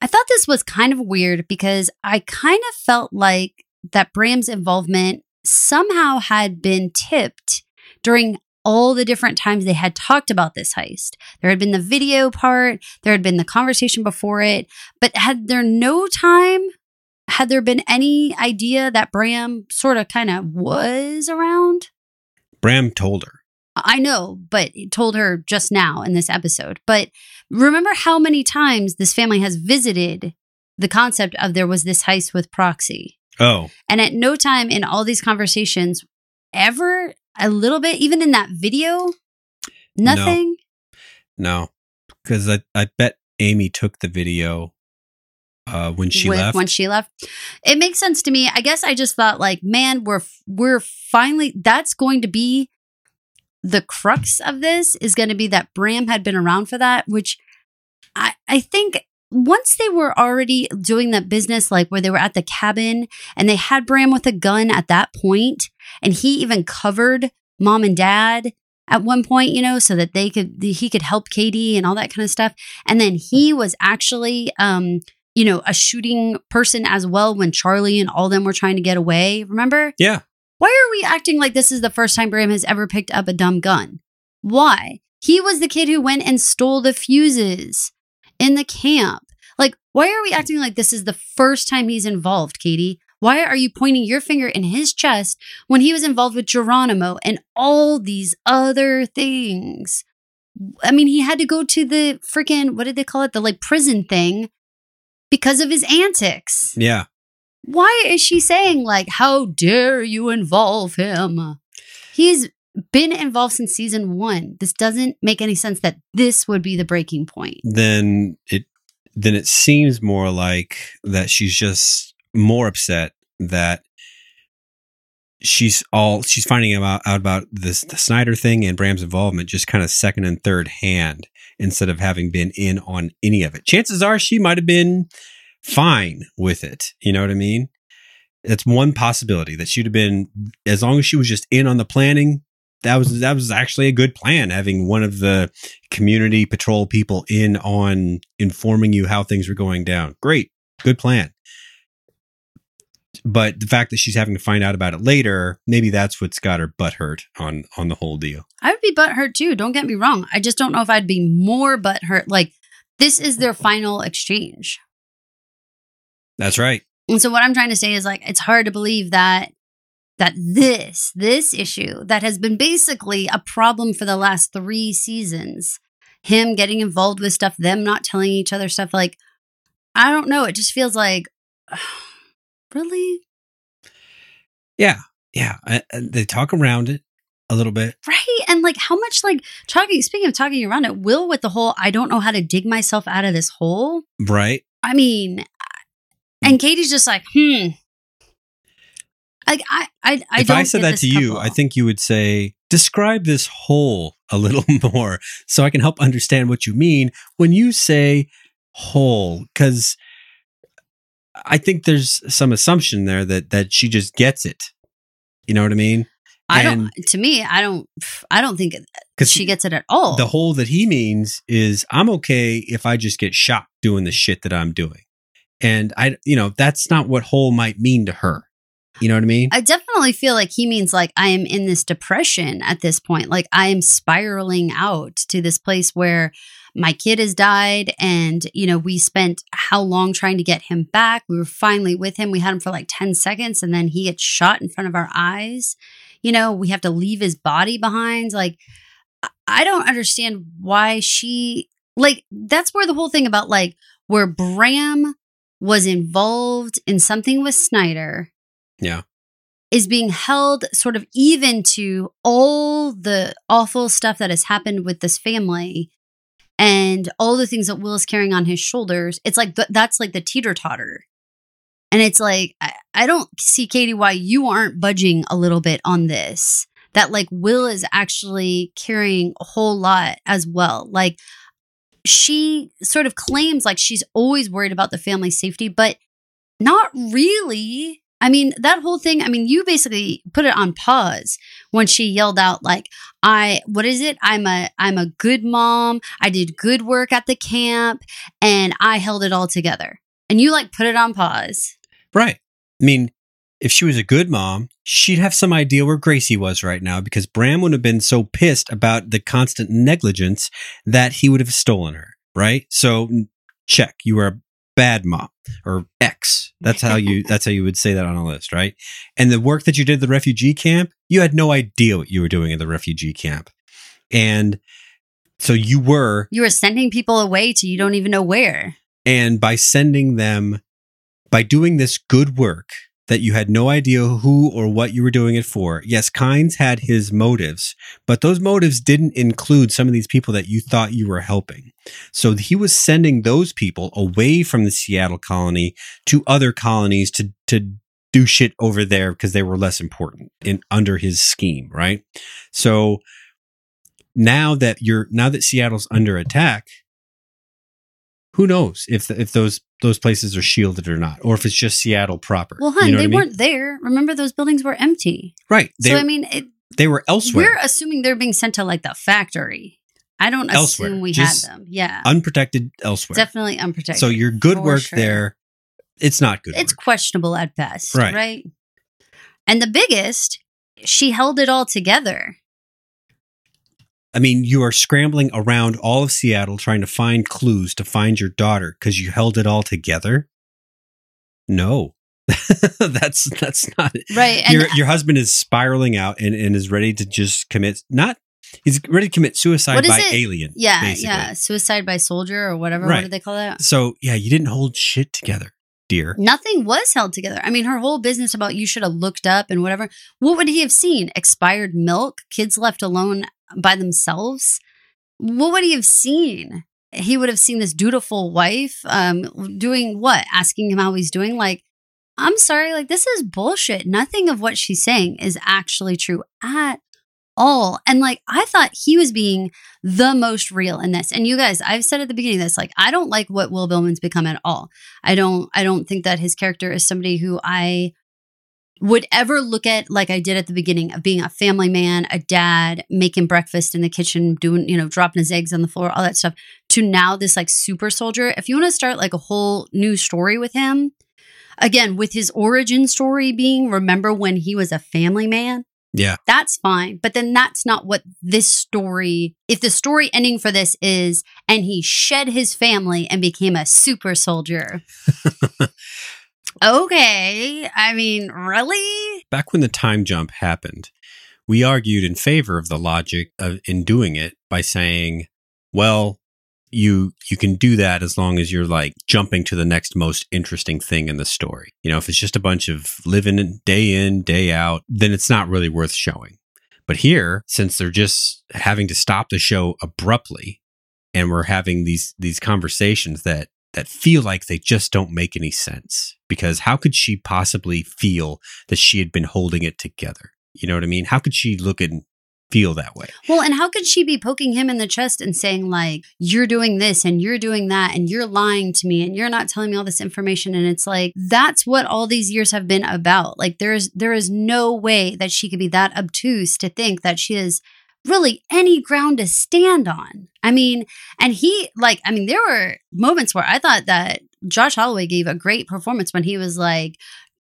I thought this was kind of weird because I kind of felt like that Bram's involvement somehow had been tipped during all the different times they had talked about this heist. There had been the video part, there had been the conversation before it, but had there no time? Had there been any idea that Bram sort of kind of was around? Bram told her. I know, but told her just now in this episode. But remember how many times this family has visited the concept of there was this heist with Proxy. Oh, And at no time in all these conversations, ever a little bit, even in that video, nothing. no. Because I, I bet Amy took the video uh, when she with- left. When she left, it makes sense to me. I guess I just thought, like, man, we're we're finally. That's going to be the crux of this. Is going to be that Bram had been around for that, which I I think once they were already doing that business, like where they were at the cabin and they had Bram with a gun at that point, and he even covered mom and dad at one point, you know, so that they could he could help Katie and all that kind of stuff. And then he was actually um, you know, a shooting person as well when Charlie and all them were trying to get away. Remember? yeah. Why are we acting like this is the first time Bram has ever picked up a dumb gun? Why? He was the kid who went and stole the fuses in the camp. Like, why are we acting like this is the first time he's involved, Katie? Why are you pointing your finger in his chest when he was involved with Geronimo and all these other things? I mean, he had to go to the freaking, what did they call it? The like prison thing because of his antics. Yeah. Why is she saying, like, how dare you involve him? He's been involved since season one. This doesn't make any sense that this would be the breaking point. Then it then it seems more like that she's just more upset that she's all she's finding out, out about this the Snyder thing and Bram's involvement just kind of second and third hand instead of having been in on any of it. Chances are she might have been fine with it. You know what I mean? That's one possibility that she'd have been as long as she was just in on the planning. That was that was actually a good plan having one of the community patrol people in on informing you how things were going down. Great. Good plan. But the fact that she's having to find out about it later, maybe that's what's got her butt hurt on on the whole deal. I would be butthurt too. Don't get me wrong. I just don't know if I'd be more butthurt. Like, this is their final exchange. That's right. And so what I'm trying to say is like it's hard to believe that that this this issue that has been basically a problem for the last 3 seasons him getting involved with stuff them not telling each other stuff like I don't know it just feels like <sighs> really Yeah. Yeah. I- I- they talk around it a little bit. right and like how much like talking speaking of talking around it will with the whole I don't know how to dig myself out of this hole Right. I mean, and Katie's just like, hmm. Like I, I, I if I said that to you. I think you would say, describe this whole a little <laughs> more so I can help understand what you mean when you say whole. Because I think there's some assumption there that that she just gets it. You know what I mean? I and- don't. To me, I don't. I don't think Because she gets it at all. the whole that he means is I'm okay if I just get shot doing the shit that I'm doing. And I, you know, that's not what whole might mean to her. You know what I mean? I definitely feel like he means like I am in this depression at this point. Like I am spiraling out to this place where my kid has died and you know we spent how long trying to get him back. We were finally with him. We had him for like 10 seconds and then he gets shot in front of our eyes. You know, we have to leave his body behind. Like I- I don't understand why she like that's where the whole thing about like where Bram was involved in something with Snyder Yeah. is being held sort of even to all the awful stuff that has happened with this family and all the things that Will is carrying on his shoulders. It's like th- that's like the teeter totter. And it's like, I, I don't see, Katie, why you aren't budging a little bit on this. That like Will is actually carrying a whole lot as well. Like she sort of claims like she's always worried about the family safety, but not really. I mean, that whole thing, I mean, you basically put it on pause when she yelled out like, I what is it? I'm a I'm a good mom. I did good work at the camp and I held it all together. And you like put it on pause. Right. I mean, if she was a good mom, she'd have some idea where Gracie was right now because Bram would have been so pissed about the constant negligence that he would have stolen her, right? So check, you are a bad mom or ex. That's how you that's how you would say that on a list, right? And the work that you did at the refugee camp, you had no idea what you were doing at the refugee camp. And so you were You were sending people away to you don't even know where. and by sending them by doing this good work that you had no idea who or what you were doing it for. Yes, Kynes had his motives, but those motives didn't include some of these people that you thought you were helping. So he was sending those people away from the Seattle colony to other colonies to to do shit over there because they were less important in under his scheme, right? So now that you're now that Seattle's under attack, who knows if if those those places are shielded or not, or if it's just Seattle proper. Well, hun, You know they I mean? weren't there. Remember those buildings were empty. right. They so I mean, it, they were elsewhere, we're assuming they're being sent to like the factory. I don't Elsewhere. assume we Just had them. Yeah, unprotected elsewhere. definitely unprotected. So your good work sure. there, it's not good. it's work. questionable at best, Right. right? And the biggest, she held it all together. I mean, you are scrambling around all of Seattle trying to find clues to find your daughter because you held it all together. No, <laughs> that's that's not. Right. Your your husband is spiraling out and, and is ready to just commit not he's ready to commit suicide by it? alien. yeah, basically. yeah. Suicide by soldier or whatever. Right. What do they call that? So yeah, you didn't hold shit together, dear. Nothing was held together. I mean, her whole business about you should have looked up and whatever. What would he have seen? Expired milk? Kids left alone by themselves? What would he have seen? He would have seen this dutiful wife um, doing what? Asking him how he's doing. Like, I'm sorry, like, this is bullshit. Nothing of what she's saying is actually true at all. And like, I thought he was being the most real in this. And you guys, I've said at the beginning this, like, I don't like what Will Bowman's become at all. I don't I don't think that his character is somebody who I would ever look at like I did at the beginning of being a family man, a dad, making breakfast in the kitchen, doing, you know, dropping his eggs on the floor, all that stuff, to now this like super soldier. If you want to start like a whole new story with him, again, with his origin story being remember when he was a family man, Yeah. that's fine. But then that's not what this story, if the story ending for this is, and he shed his family and became a super soldier. <laughs> okay. I mean, really? Back when the time jump happened, we argued in favor of the logic of in doing it by saying, well, you you can do that as long as you're like jumping to the next most interesting thing in the story. You know, if it's just a bunch of living day in, day out, then it's not really worth showing. But here, since they're just having to stop the show abruptly and we're having these these conversations that that feel like they just don't make any sense because how could she possibly feel that she had been holding it together? You know what I mean? How could she look and feel that way? Well, and how could she be poking him in the chest and saying, like, you're doing this and you're doing that and you're lying to me and you're not telling me all this information? And it's like, that's what all these years have been about. Like, there's there is no way that she could be that obtuse to think that she has really any ground to stand on. I mean, and he like, I mean, there were moments where I thought that Josh Holloway gave a great performance when he was like,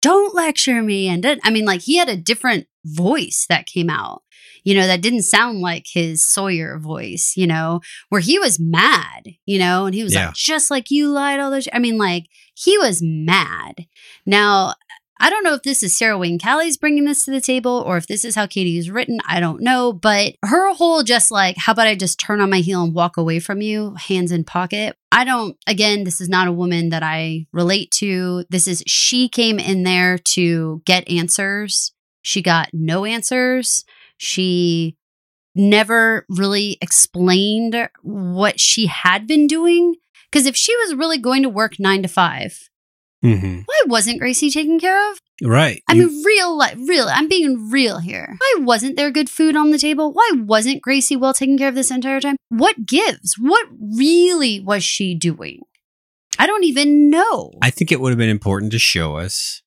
don't lecture me. And I mean, like, he had a different voice that came out you know, that didn't sound like his Sawyer voice, you know, where he was mad, you know, and he was Yeah. like, just like you lied all those. I mean, like, he was mad. Now, I don't know if this is Sarah Wayne Callies bringing this to the table or if this is how Katie is written. I don't know. But her whole just like, how about I just turn on my heel and walk away from you, hands in pocket? I don't, again, this is not a woman that I relate to. This is, she came in there to get answers. She got no answers. She never really explained what she had been doing. Because if she was really going to work nine to five, Mm-hmm. why wasn't Gracie taken care of? Right. I You- mean, real life, real. I'm being real here. Why wasn't there good food on the table? Why wasn't Gracie well taken care of this entire time? What gives? What really was she doing? I don't even know. I think it would have been important to show us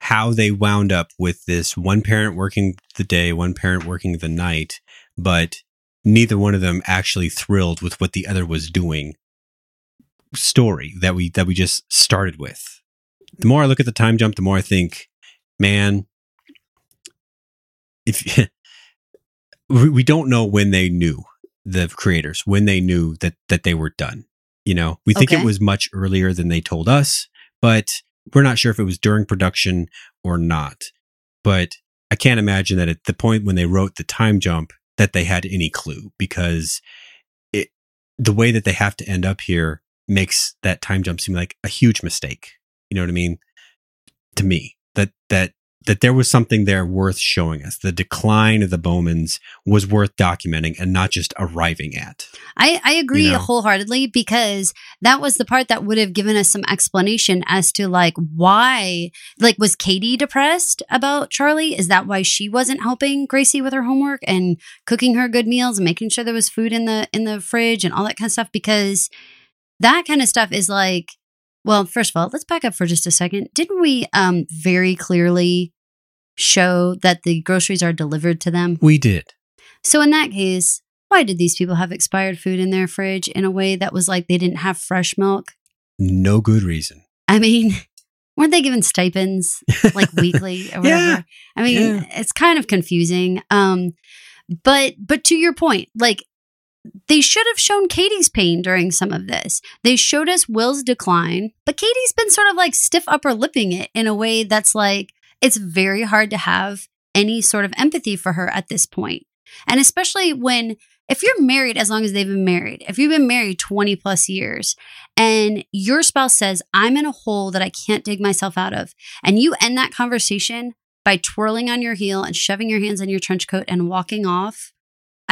how they wound up with this one parent working the day, one parent working the night, but neither one of them actually thrilled with what the other was doing story that we that we just started with. The more I look at the time jump, the more I think, man, if <laughs> we we don't know when they knew the creators when they knew that that they were done. You know, we think Okay. it was much earlier than they told us, but we're not sure if it was during production or not. But I can't imagine that at the point when they wrote the time jump that they had any clue because it the way that they have to end up here makes that time jump seem like a huge mistake. You know what I mean? To me, that that that there was something there worth showing us. The decline of the Bowmans was worth documenting and not just arriving at. I, I agree You know? wholeheartedly because that was the part that would have given us some explanation as to like why like was Katie depressed about Charlie? Is that why she wasn't helping Gracie with her homework and cooking her good meals and making sure there was food in the in the fridge and all that kind of stuff? Because that kind of stuff is like well, first of all, let's back up for just a second. Didn't we um very clearly show that the groceries are delivered to them? We did. So in that case, why did these people have expired food in their fridge in a way that was like they didn't have fresh milk? No good reason. I mean, <laughs> weren't they given stipends like <laughs> weekly or whatever? Yeah. I mean, Yeah. it's kind of confusing. Um, but but to your point, like they should have shown Katie's pain during some of this. They showed us Will's decline, but Katie's been sort of like stiff upper lipping it in a way that's like it's very hard to have any sort of empathy for her at this point. And especially when if you're married as long as they've been married, if you've been married 20 plus years and your spouse says, I'm in a hole that I can't dig myself out of, and you end that conversation by twirling on your heel and shoving your hands in your trench coat and walking off,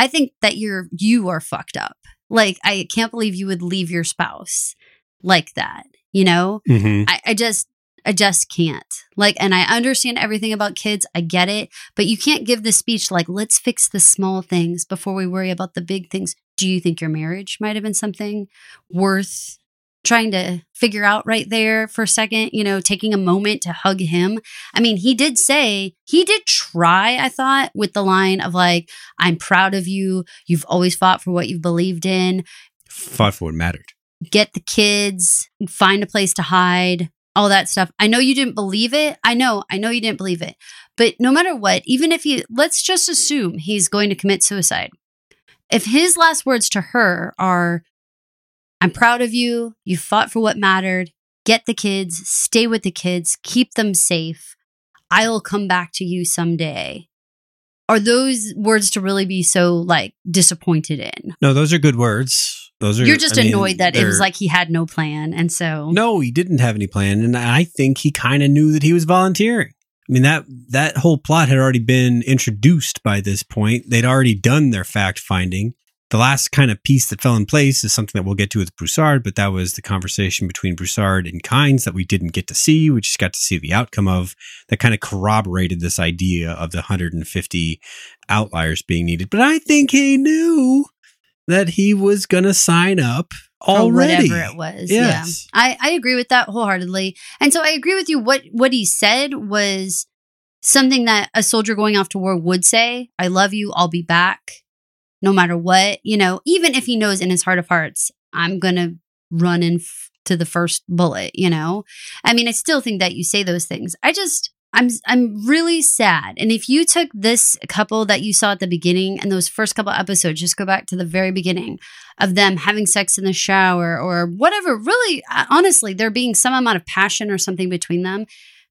I think that you're you are fucked up. Like I can't believe you would leave your spouse like that. You know? Mm-hmm. I, I just I just can't. Like, and I understand everything about kids. I get it. But you can't give the speech like, let's fix the small things before we worry about the big things. Do you think your marriage might have been something worth trying to figure out right there for a second? You know, taking a moment to hug him. I mean, he did say, he did try, I thought, with the line of like, I'm proud of you. You've always fought for what you've believed in Fought for what mattered. get the kids, find a place to hide, all that stuff. I know you didn't believe it. I know, I know you didn't believe it. But no matter what, even if he, let's just assume he's going to commit suicide. If his last words to her are, I'm proud of you, you fought for what mattered, get the kids, stay with the kids, keep them safe, I'll come back to you someday. Are those words to really be so like disappointed in? No, those are good words. Those are. You're just I mean, annoyed that it was like he had no plan. And so No, he didn't have any plan, and I think he kind of knew that he was volunteering. I mean that that whole plot had already been introduced by this point. They'd already done their fact finding. The last kind of piece that fell in place is something that we'll get to with Broussard, but that was the conversation between Broussard and Kynes that we didn't get to see. We just got to see the outcome of that kind of corroborated this idea of the 150 outliers being needed. But I think he knew that he was going to sign up or already. whatever it was. Yes. Yeah. I, I agree with that wholeheartedly. And so I agree with you. What what he said was something that a soldier going off to war would say. I love you, I'll be back. No matter what, you know, even if he knows in his heart of hearts, I'm gonna run in f- to the first bullet, you know? I mean, I still think that you say those things. I just I'm I'm really sad. And if you took this couple that you saw at the beginning and those first couple episodes, just go back to the very beginning of them having sex in the shower or whatever, really uh, honestly, there being some amount of passion or something between them.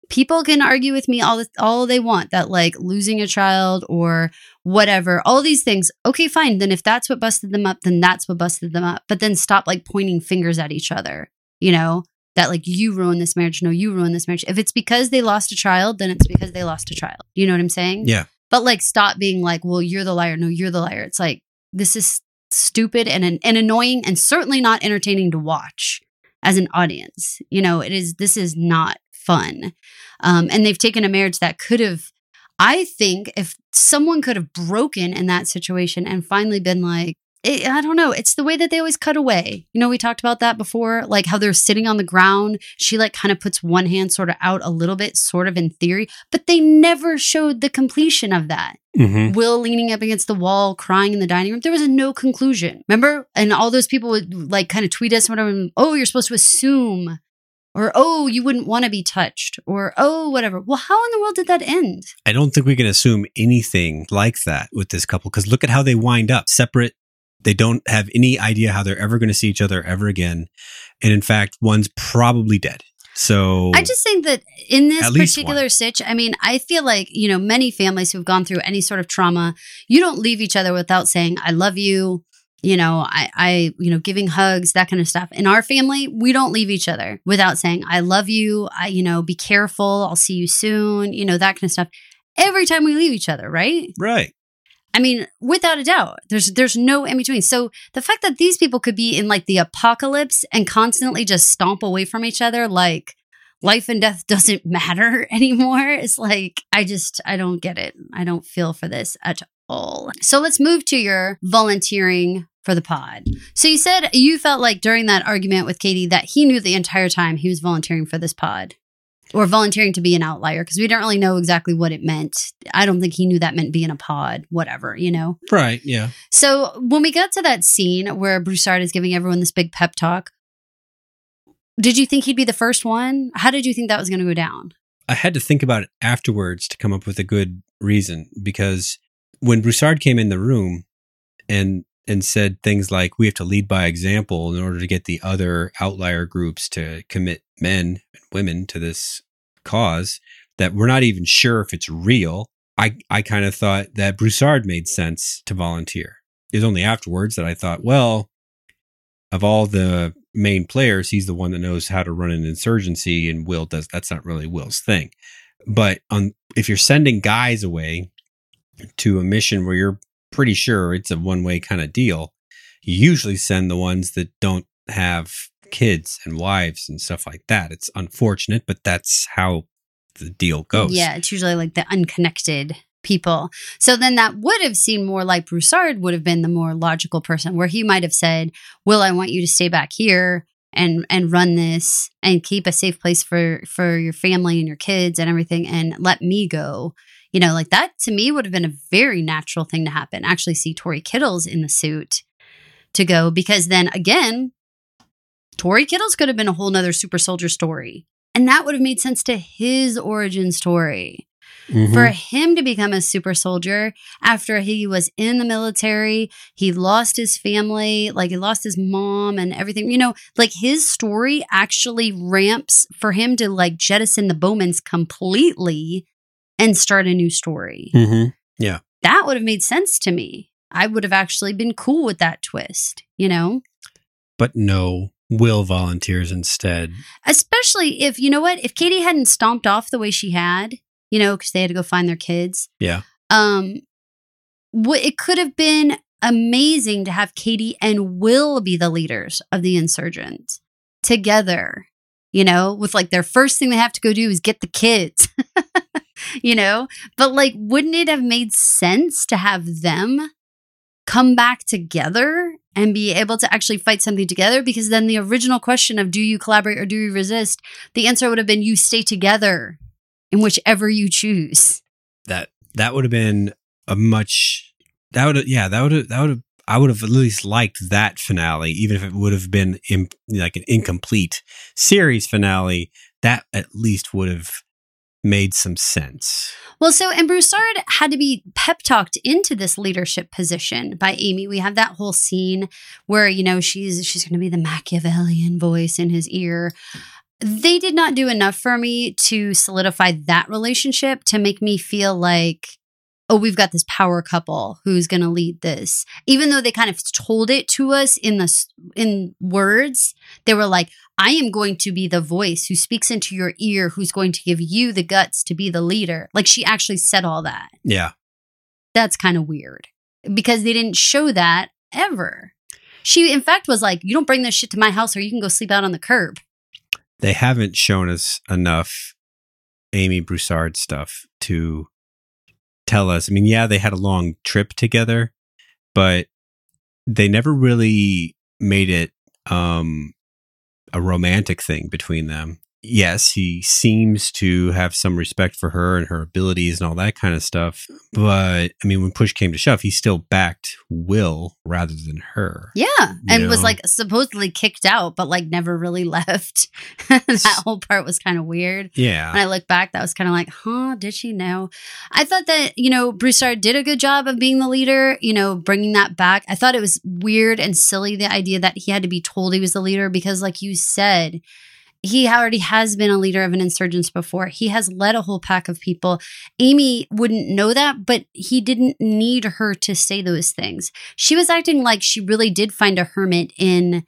People can argue with me all the, all they want that like losing a child or whatever, all these things. Okay, fine. Then if that's what busted them up, then that's what busted them up. But then stop like pointing fingers at each other. You know, that like you ruined this marriage. No, you ruined this marriage. If it's because they lost a child, then it's because they lost a child. You know what I'm saying? Yeah. But like, stop being like, well, you're the liar. No, you're the liar. It's like, this is stupid and, and annoying and certainly not entertaining to watch as an audience. You know, it is, this is not fun. Um, and they've taken a marriage that could have, I think, if someone could have broken in that situation and finally been like, it, I don't know. It's the way that they always cut away. You know, we talked about that before, like how they're sitting on the ground. She like kind of puts one hand sort of out a little bit, sort of in theory, but they never showed the completion of that. Mm-hmm. Will leaning up against the wall, crying in the dining room. There was no conclusion. Remember? And all those people would like kind of tweet us, whatever. Oh, you're supposed to assume or oh, you wouldn't want to be touched, or oh, whatever. Well, how in the world did that end? I don't think we can assume anything like that with this couple because look at how they wind up separate. They don't have any idea how they're ever going to see each other ever again. And in fact, one's probably dead. So I just think that in this particular one. sitch, I mean, I feel like, you know, many families who've gone through any sort of trauma, you don't leave each other without saying, I love you. You know, I, I, you know, giving hugs, that kind of stuff. In our family, we don't leave each other without saying, I love you. I, you know, be careful. I'll see you soon. You know, that kind of stuff. Every time we leave each other, right? right. I mean, without a doubt, there's there's no in between. So the fact that these people could be in like the apocalypse and constantly just stomp away from each other, like life and death <laughs> doesn't matter <laughs> anymore, is like I just I don't get it. I don't feel for this at all. So let's move to your volunteering for the pod. So you said you felt like during that argument with Katie that he knew the entire time he was volunteering for this pod. Or volunteering to be an outlier because we don't really know exactly what it meant. I don't think he knew that meant being a pod, whatever, you know? Right. Yeah. So when we got to that scene where Broussard is giving everyone this big pep talk, did you think he'd be the first one? How did you think that was going to go down? I had to think about it afterwards to come up with a good reason because when Broussard came in the room and and said things like we have to lead by example in order to get the other outlier groups to commit men and women to this cause that we're not even sure if it's real. I I kind of thought that Broussard made sense to volunteer. It was only afterwards that I thought, well, of all the main players, he's the one that knows how to run an insurgency, and Will does. That's not really Will's thing. But on if you're sending guys away to a mission where you're pretty sure it's a one way kind of deal, you usually send the ones that don't have kids and wives and stuff like that. It's unfortunate, but that's how the deal goes. Yeah, it's usually like the unconnected people. So then that would have seemed more like Broussard would have been the more logical person, where he might have said, "Will, I want you to stay back here." And, and run this and keep a safe place for for your family and your kids and everything and let me go you know, like that to me would have been a very natural thing to happen. Actually, see Tory Kittles in the suit to go because then again, Tory Kittles could have been a whole nother super soldier story. And that would have made sense to his origin story. Mhm. For him to become a super soldier after he was in the military, he lost his family, like he lost his mom and everything. You know, like his story actually ramps for him to like jettison the Bowmans completely and start a new story. Mhm. Yeah. That would have made sense to me. I would have actually been cool with that twist, you know? But no, Will volunteers instead. Especially if, you know what, if Katie hadn't stomped off the way she had, you know, because they had to go find their kids. Yeah. Um, what it could have been amazing to have Katie and Will be the leaders of the insurgents together, you know, with like their first thing they have to go do is get the kids, <laughs> you know, but like, wouldn't it have made sense to have them come back together and be able to actually fight something together? Because then the original question of do you collaborate or do you resist? The answer would have been you stay together in whichever you choose. That that would have been a much that would yeah that would that would have I would have at least liked that finale, even if it would have been im- like an incomplete series finale. That at least would have made some sense. Well, so and Broussard had to be pep talked into this leadership position by Amy. We have that whole scene where you know she's she's going to be the Machiavellian voice in his ear. They did not do enough for me to solidify that relationship to make me feel like oh we've got this power couple who's going to lead this. Even though they kind of told it to us in the in words they were like i am going to be the voice who speaks into your ear who's going to give you the guts to be the leader. Like she actually said all that. Yeah. that's kind of weird because they didn't show that ever. She in fact was like you don't bring this shit to my house or you can go sleep out on the curb. They haven't shown us enough Amy Broussard stuff to tell us. I mean, yeah, they had a long trip together, but they never really made it um a romantic thing between them. Yes, he seems to have some respect for her and her abilities and all that kind of stuff. But I mean, when push came to shove, he still backed Will rather than her. Yeah. And was like supposedly kicked out, but like never really <laughs> left. <laughs> that whole part was kind of weird. Yeah. When I look back, that was kind of like, huh, did she know? I thought that, you know, Broussard did a good job of being the leader, you know, bringing that back. I thought it was weird and silly, the idea that he had to be told he was the leader, because, like you said, he already has been a leader of an insurgence before. He has led a whole pack of people. Amy wouldn't know that, but he didn't need her to say those things. She was acting like she really did find a hermit in,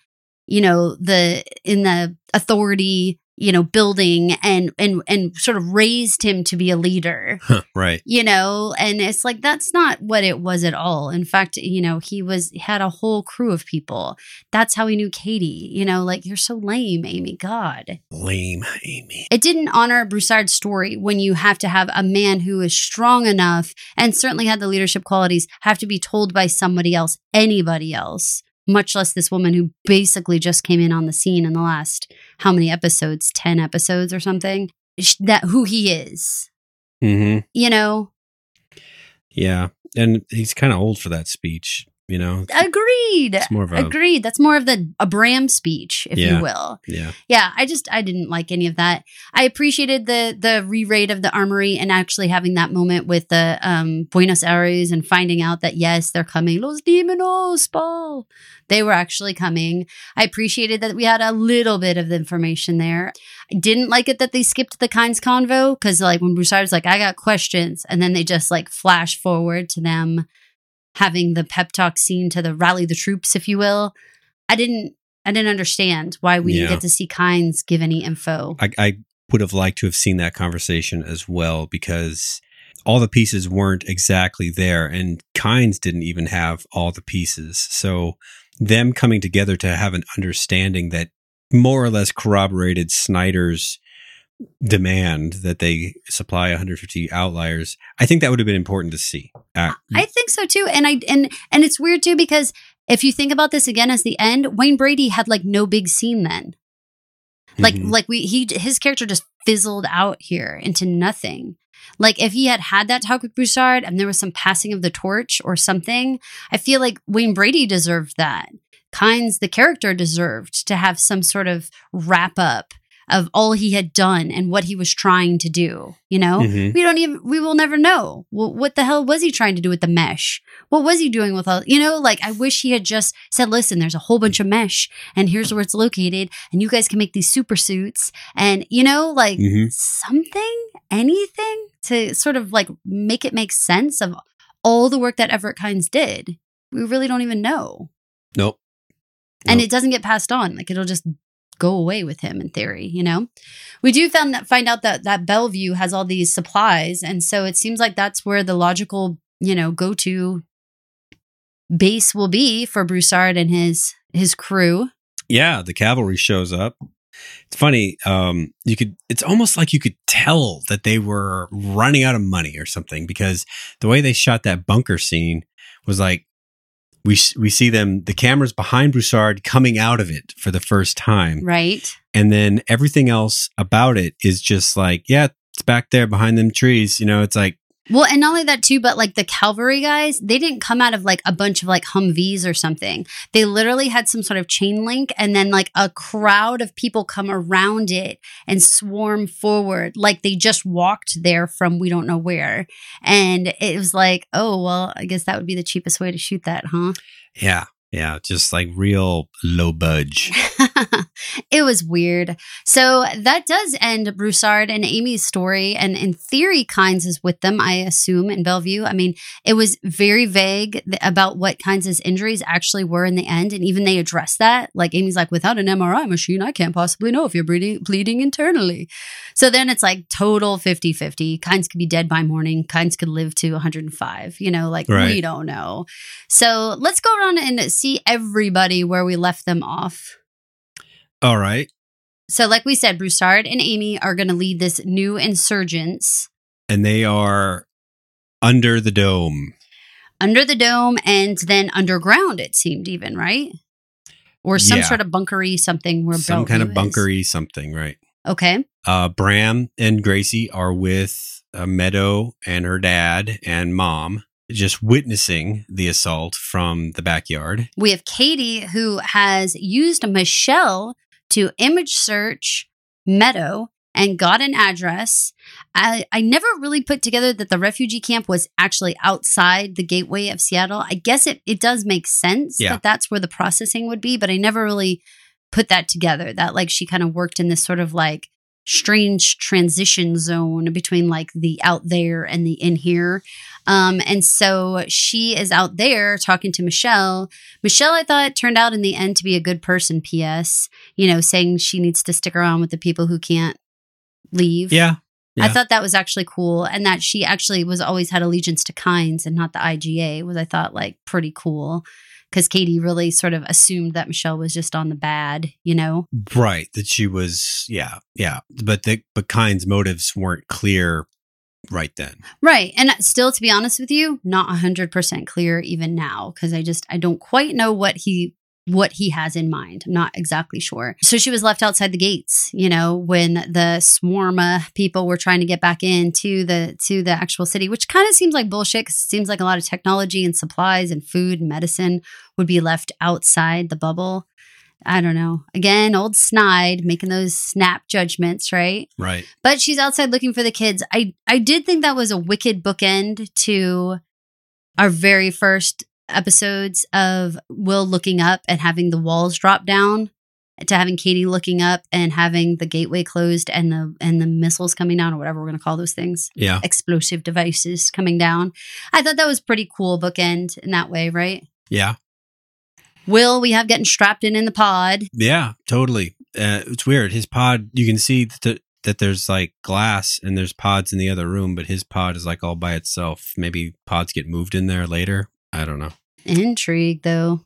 you know, the in the authority, you know, building and and and sort of raised him to be a leader. Right. you know and it's like that's not what it was at all. In fact you know he was had a whole crew of people. That's how he knew katie. You know like you're so lame amy. God. Lame Amy. it didn't honor broussard's story when you have to have a man who is strong enough and certainly had the leadership qualities have to be told by somebody else anybody else much less this woman who basically just came in on the scene in the last how many episodes? 10 episodes or something? That who he is. Hmm you know? Yeah. And he's kind of old for that speech, you know? Agreed. It's more of a, Agreed. That's more of the a Bram speech, if Yeah. you will. yeah. Yeah, I just I didn't like any of that. I appreciated the the re-raid of the armory and actually having that moment with the um Buenos Aires and finding out that yes, they're coming. Los Demonos, Paul. They were actually coming. I appreciated that we had a little bit of the information there. I didn't like it that they skipped the Kynes convo because like when Broussard's like, I got questions, and then they just like flash forward to them having the pep talk scene to the rally the troops, if you will. I didn't I didn't understand why we didn't get to see Kynes give any info. I, I would have liked to have seen that conversation as well because all the pieces weren't exactly there and Kynes didn't even have all the pieces. So them coming together to have an understanding that more or less corroborated Snyder's demand that they supply 150 outliers. I think that would have been important to see. Uh, I think so too. And I and and it's weird too because if you think about this again as the end, Wayne Brady had like no big scene then. Like mhm. like we he his character just fizzled out here into nothing. Like if he had had that talk with Broussard and there was some passing of the torch or something, I feel like Wayne Brady deserved that. Kynes, the character, deserved to have some sort of wrap up of all he had done and what he was trying to do. You know, Mhm. we don't even we will never know. Well, what the hell was he trying to do with the mesh? What was he doing with all? You know, like I wish he had just said, "Listen, there's a whole bunch of mesh, and here's where it's located, and you guys can make these super suits." And you know, like Mhm. something, anything to sort of like make it make sense of all the work that Everett Kynes did. We really don't even know, Nope. and it doesn't get passed on. Like it'll just go away with him in theory. You know, we do found that find out that that Bellevue has all these supplies, and so it seems like that's where the logical you know go to base will be for Broussard and his his crew. Yeah, the cavalry shows up. It's funny. Um, you could. It's almost like you could tell that they were running out of money or something because the way they shot that bunker scene was like we we see them. The cameras behind Broussard coming out of it for the first time, Right. and then everything else about it is just like, yeah, it's back there behind them trees. You know, it's like Well, and not only that too, but like the cavalry guys, they didn't come out of like a bunch of like Humvees or something. They literally had some sort of chain link and then like a crowd of people come around it and swarm forward. Like they just walked there from we don't know where. And it was like, oh, well, I guess that would be the cheapest way to shoot that, huh? yeah, yeah, just like real low budge. <laughs> <laughs> it was weird. So that does end Broussard and Amy's story. And in theory, Kynes is with them, I assume, in Bellevue. I mean, it was very vague about what Kynes' injuries actually were in the end. And even they address that. Like Amy's like, without an MRI machine, I can't possibly know if you're bleeding, bleeding internally. So then it's like total 50 50. Kynes could be dead by morning. Kynes could live to 105. You know, like Right. we don't know. So let's go around and see everybody where we left them off. All right, So, like we said, Broussard and Amy are going to lead this new insurgents and they are under the dome. under the dome and then underground, it seemed even, right? Or some Yeah. sort of bunkery something where some kind of Bellevue is. bunkery something, right? Okay. Uh, Bram and Gracie are with uh, Meadow and her dad and mom, just witnessing the assault from the backyard. We have Katie who has used Michelle to image search Meadow and got an address. I, I never really put together that the refugee camp was actually outside the gateway of Seattle. I guess it, it does make sense Yeah. that that's where the processing would be, but I never really put that together that like she kind of worked in this sort of like strange transition zone between like the out there and the in here. Um, and so she is out there talking to Michelle. Michelle, I thought turned out in the end to be a good person, P.S., you know, saying she needs to stick around with the people who can't leave. Yeah. I thought that was actually cool. And that she actually was always had allegiance to Kynes and not the IGA was, I thought, like pretty cool. Because Katie really sort of assumed that Michelle was just on the bad, you know? Right. That she was, yeah, yeah. But the, but Kynes' motives weren't clear right then. Right. And still, to be honest with you, not 100% clear even now because I just, I don't quite know what he. What he has in mind. I'm not exactly sure. So she was left outside the gates, you know, when the swarm of people were trying to get back into the to the actual city, which kind of seems like bullshit because it seems like a lot of technology and supplies and food and medicine would be left outside the bubble. I don't know. Again, old snide making those snap judgments, right? Right. but she's outside looking for the kids. I I did think that was a wicked bookend to our very first episodes of Will looking up and having the walls drop down to having Katie looking up and having the gateway closed and the and the missiles coming down or whatever we're going to call those things Yeah. explosive devices coming down. I thought that was pretty cool bookend in that way, right? Yeah. Will we have getting strapped in in the pod? Yeah. Totally. Uh, it's weird. His pod, you can see that, that there's like glass and there's pods in the other room, but his pod is like all by itself. Maybe pods get moved in there later. I don't know. Intrigue, though.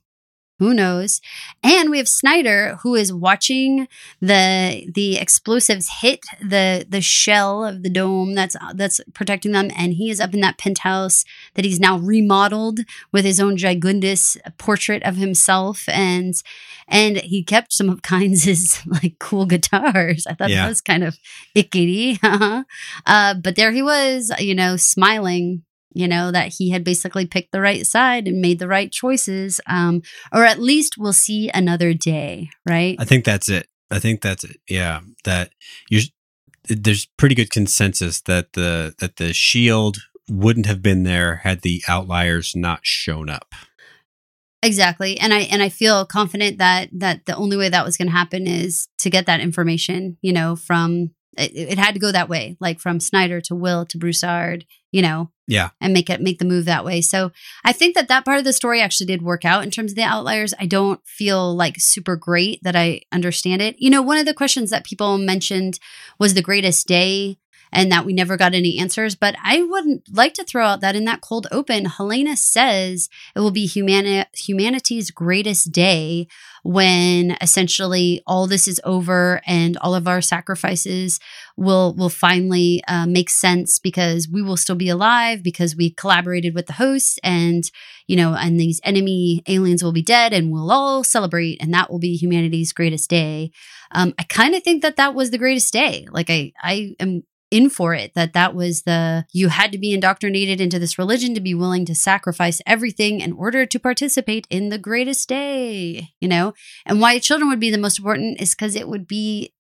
Who knows? And we have Snyder, who is watching the the explosives hit the the shell of the dome that's that's protecting them, and he is up in that penthouse that he's now remodeled with his own gigundous portrait of himself, and and he kept some of <laughs> Kynes' like cool guitars. I thought Yeah. that was kind of ickety, <laughs> uh, but there he was, you know, smiling you know that he had basically picked the right side and made the right choices um or at least we'll see another day right I think that's it. I think that's it. Yeah. That you there's pretty good consensus that the that the shield wouldn't have been there had the outliers not shown up. exactly and i and i feel confident that that the only way that was going to happen is to get that information you know from it, it had to go that way like from snyder to will to broussard you know Yeah. and make it make the move that way. So i think that that part of the story actually did work out in terms of the outliers. I don't feel like super great that i understand it. You know one of the questions that people mentioned was the greatest day and that we never got any answers but i wouldn't like to throw out that in that cold open helena says it will be humani- humanity's greatest day when essentially all this is over and all of our sacrifices will will finally uh, make sense because we will still be alive because we collaborated with the hosts and you know and these enemy aliens will be dead and we'll all celebrate and that will be humanity's greatest day. Um, i kind of think that that was the greatest day. Like i i am in for it that that was the you had to be indoctrinated into this religion to be willing to sacrifice everything in order to participate in the greatest day you know? And why children would be the most important is because it would be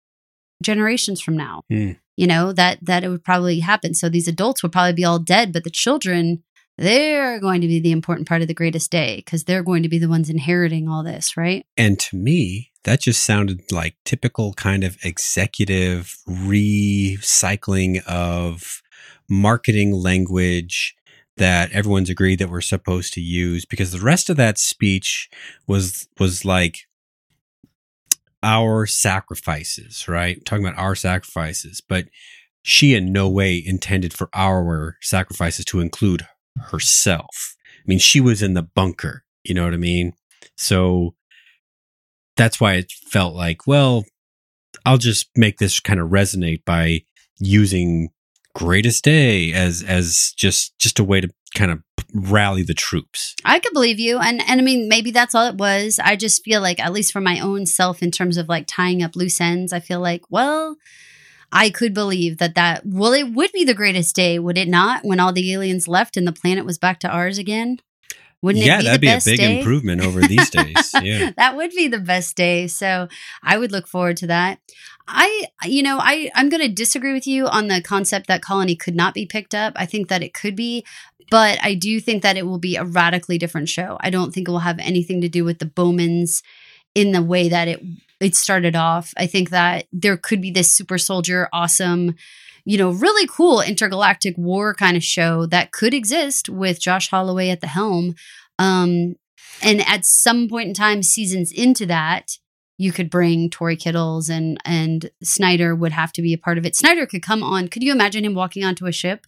generations from now Hmm. you know? That that it would probably happen. So these adults would probably be all dead but the children they're going to be the important part of the greatest day because they're going to be the ones inheriting all this right? And to me, that just sounded like typical kind of executive recycling of marketing language that everyone's agreed that we're supposed to use because the rest of that speech was was like our sacrifices, right? Talking about our sacrifices, but she in no way intended for our sacrifices to include herself. I mean, she was in the bunker, you know what I mean? So that's why it felt like, well, I'll just make this kind of resonate by using greatest day as as just just a way to kind of rally the troops. I could believe you. And and I mean maybe that's all it was. I just feel like at least for my own self in terms of like tying up loose ends, I feel like, well, I could believe that that well it would be the greatest day, would it not, when all the aliens left and the planet was back to ours again? Wouldn't yeah, it be that'd the be a big day? improvement over <laughs> these days. Yeah. <laughs> that would be the best day. So I would look forward to that. I, you know, I, I'm going to disagree with you on the concept that Colony could not be picked up. I think that it could be, but I do think that it will be a radically different show. I don't think it will have anything to do with the Bowmans in the way that it it started off. I think that there could be this super soldier, awesome, you know, really cool intergalactic war kind of show that could exist with Josh Holloway at the helm. Um, and at some point in time, seasons into that, you could bring Tory Kittles and and Snyder would have to be a part of it. Snyder could come on. Could you imagine him walking onto a ship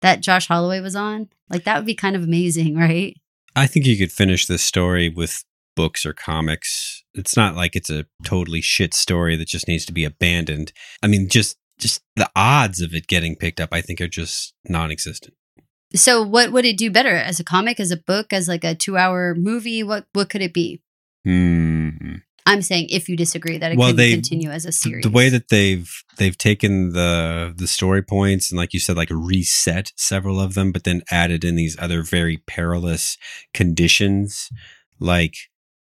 that Josh Holloway was on? Like that would be kind of amazing, right? I think you could finish this story with books or comics. It's not like it's a totally shit story that just needs to be abandoned. I mean, just just the odds of it getting picked up, I think, are just non-existent. So what would it do better as a comic, as a book, as like a two hour movie? What what could it be? Hmm. I'm saying if you disagree that it Well, they- continue as a series. The way that they've they've taken the the story points and, like you said, like reset several of them, but then added in these other very perilous conditions, like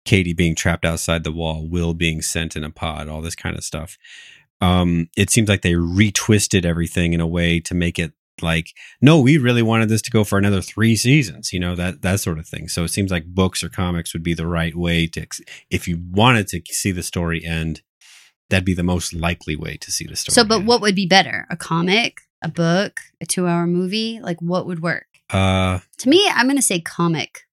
Katie being trapped outside the wall, Will being sent in a pod, all this kind of stuff. Um, it seems like they retwisted everything in a way to make it like, no, we really wanted this to go for another three seasons, you know, that that sort of thing. So it seems like books or comics would be the right way to, if you wanted to see the story end, that'd be the most likely way to see the story. so, but end. what would be better? A comic, a book, a two hour movie? Like what would work? Uh, To me, I'm going to say comic.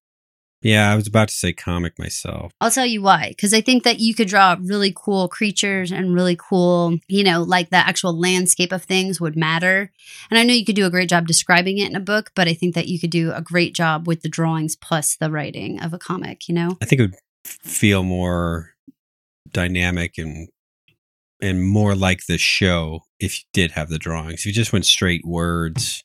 Yeah, I was about to say comic myself. I'll tell you why. Because I think that you could draw really cool creatures and really cool, you know, like the actual landscape of things would matter. And I know you could do a great job describing it in a book, but I think that you could do a great job with the drawings plus the writing of a comic, you know? I think it would feel more dynamic and and more like the show if you did have the drawings. If you just went straight words,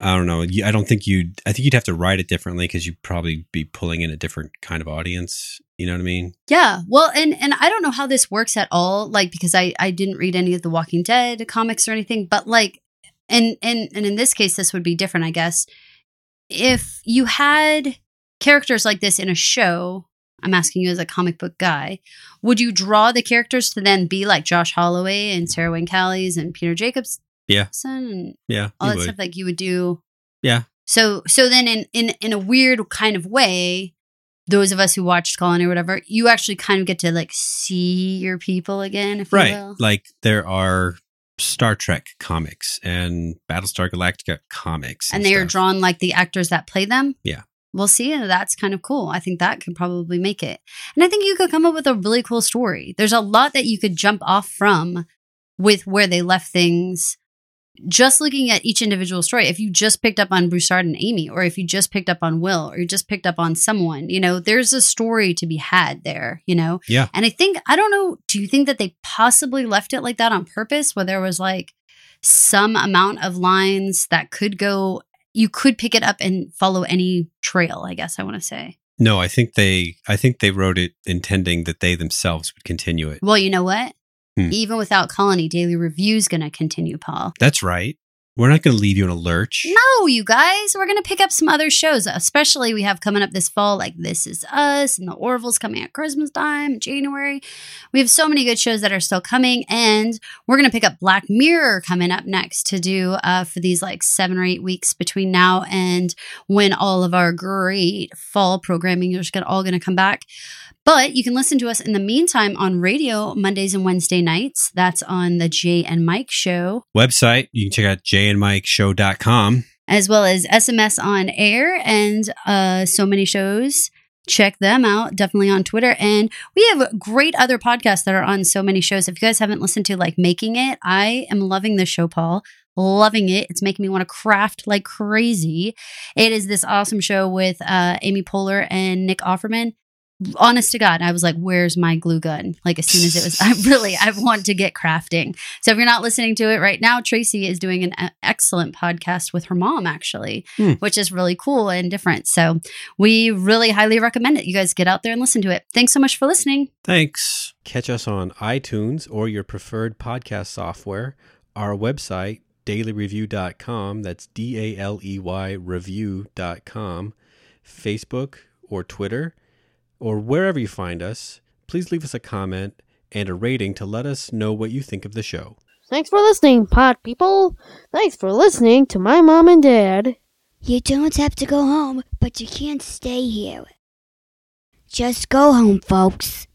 I don't know. I don't think you'd. I think you'd have to write it differently because you'd probably be pulling in a different kind of audience. You know what I mean? Yeah. Well, and and I don't know how this works at all, like because I I didn't read any of the Walking Dead comics or anything, but like and and and in this case this would be different, I guess. If you had characters like this in a show, I'm asking you as a comic book guy, would you draw the characters to then be like Josh Holloway and Sarah Wayne Callies and Peter Jacobson Yeah. and Yeah. all that would. stuff like you would do Yeah. so so then in in in a weird kind of way those of us who watched colony or whatever you actually kind of get to like see your people again if you Right. Like there are Star Trek comics and Battlestar Galactica comics, and they are drawn like the actors that play them Yeah. we'll see and that's kind of cool i think that could probably make it and i think you could come up with a really cool story there's a lot that you could jump off from with where they left things just looking at each individual story, if you just picked up on Broussard and Amy, or if you just picked up on Will, or you just picked up on someone, you know, there's a story to be had there, you know? Yeah. And I think, I don't know, do you think that they possibly left it like that on purpose, where there was like some amount of lines that could go, you could pick it up and follow any trail, I guess I want to say. No, I think they. I think they wrote it intending that they themselves would continue it. Well, you know what? Hmm. Even without Colony, Daley Review's going to continue, Paul. That's right. We're not going to leave you in a lurch. No, you guys, we're going to pick up some other shows, especially we have coming up this fall, like This Is Us and The Orville's coming at Christmas time, in January. We have so many good shows that are still coming, and we're going to pick up Black Mirror coming up next to do uh, for these like seven or eight weeks between now and when all of our great fall programming is gonna, all going to come back. But you can listen to us in the meantime on radio Mondays and Wednesday nights. That's on the Jay and Mike show. Website, you can check out jayandmikeshow.com. as well as SMS on air and uh, so many shows. Check them out, definitely on Twitter. And we have great other podcasts that are on so many shows. If you guys haven't listened to like Making It, I am loving this show, Paul. Loving it. It's making me want to craft like crazy. It is this awesome show with uh, Amy Poehler and Nick Offerman. Honest to God, I was like, where's my glue gun? Like as soon as it was, <laughs> I really, I want to get crafting. So if you're not listening to it right now, Tracy is doing an e- excellent podcast with her mom, actually, Hmm. which is really cool and different. So we really highly recommend it. You guys get out there and listen to it. Thanks so much for listening. Thanks. Catch us on iTunes or your preferred podcast software. Our website, daleyreview.com, that's D A L E Y review.com, Facebook or Twitter, or wherever you find us. Please leave us a comment and a rating to let us know what you think of the show. Thanks for listening, pod people. Thanks for listening to my mom and dad. You don't have to go home, but you can't stay here. Just go home, folks.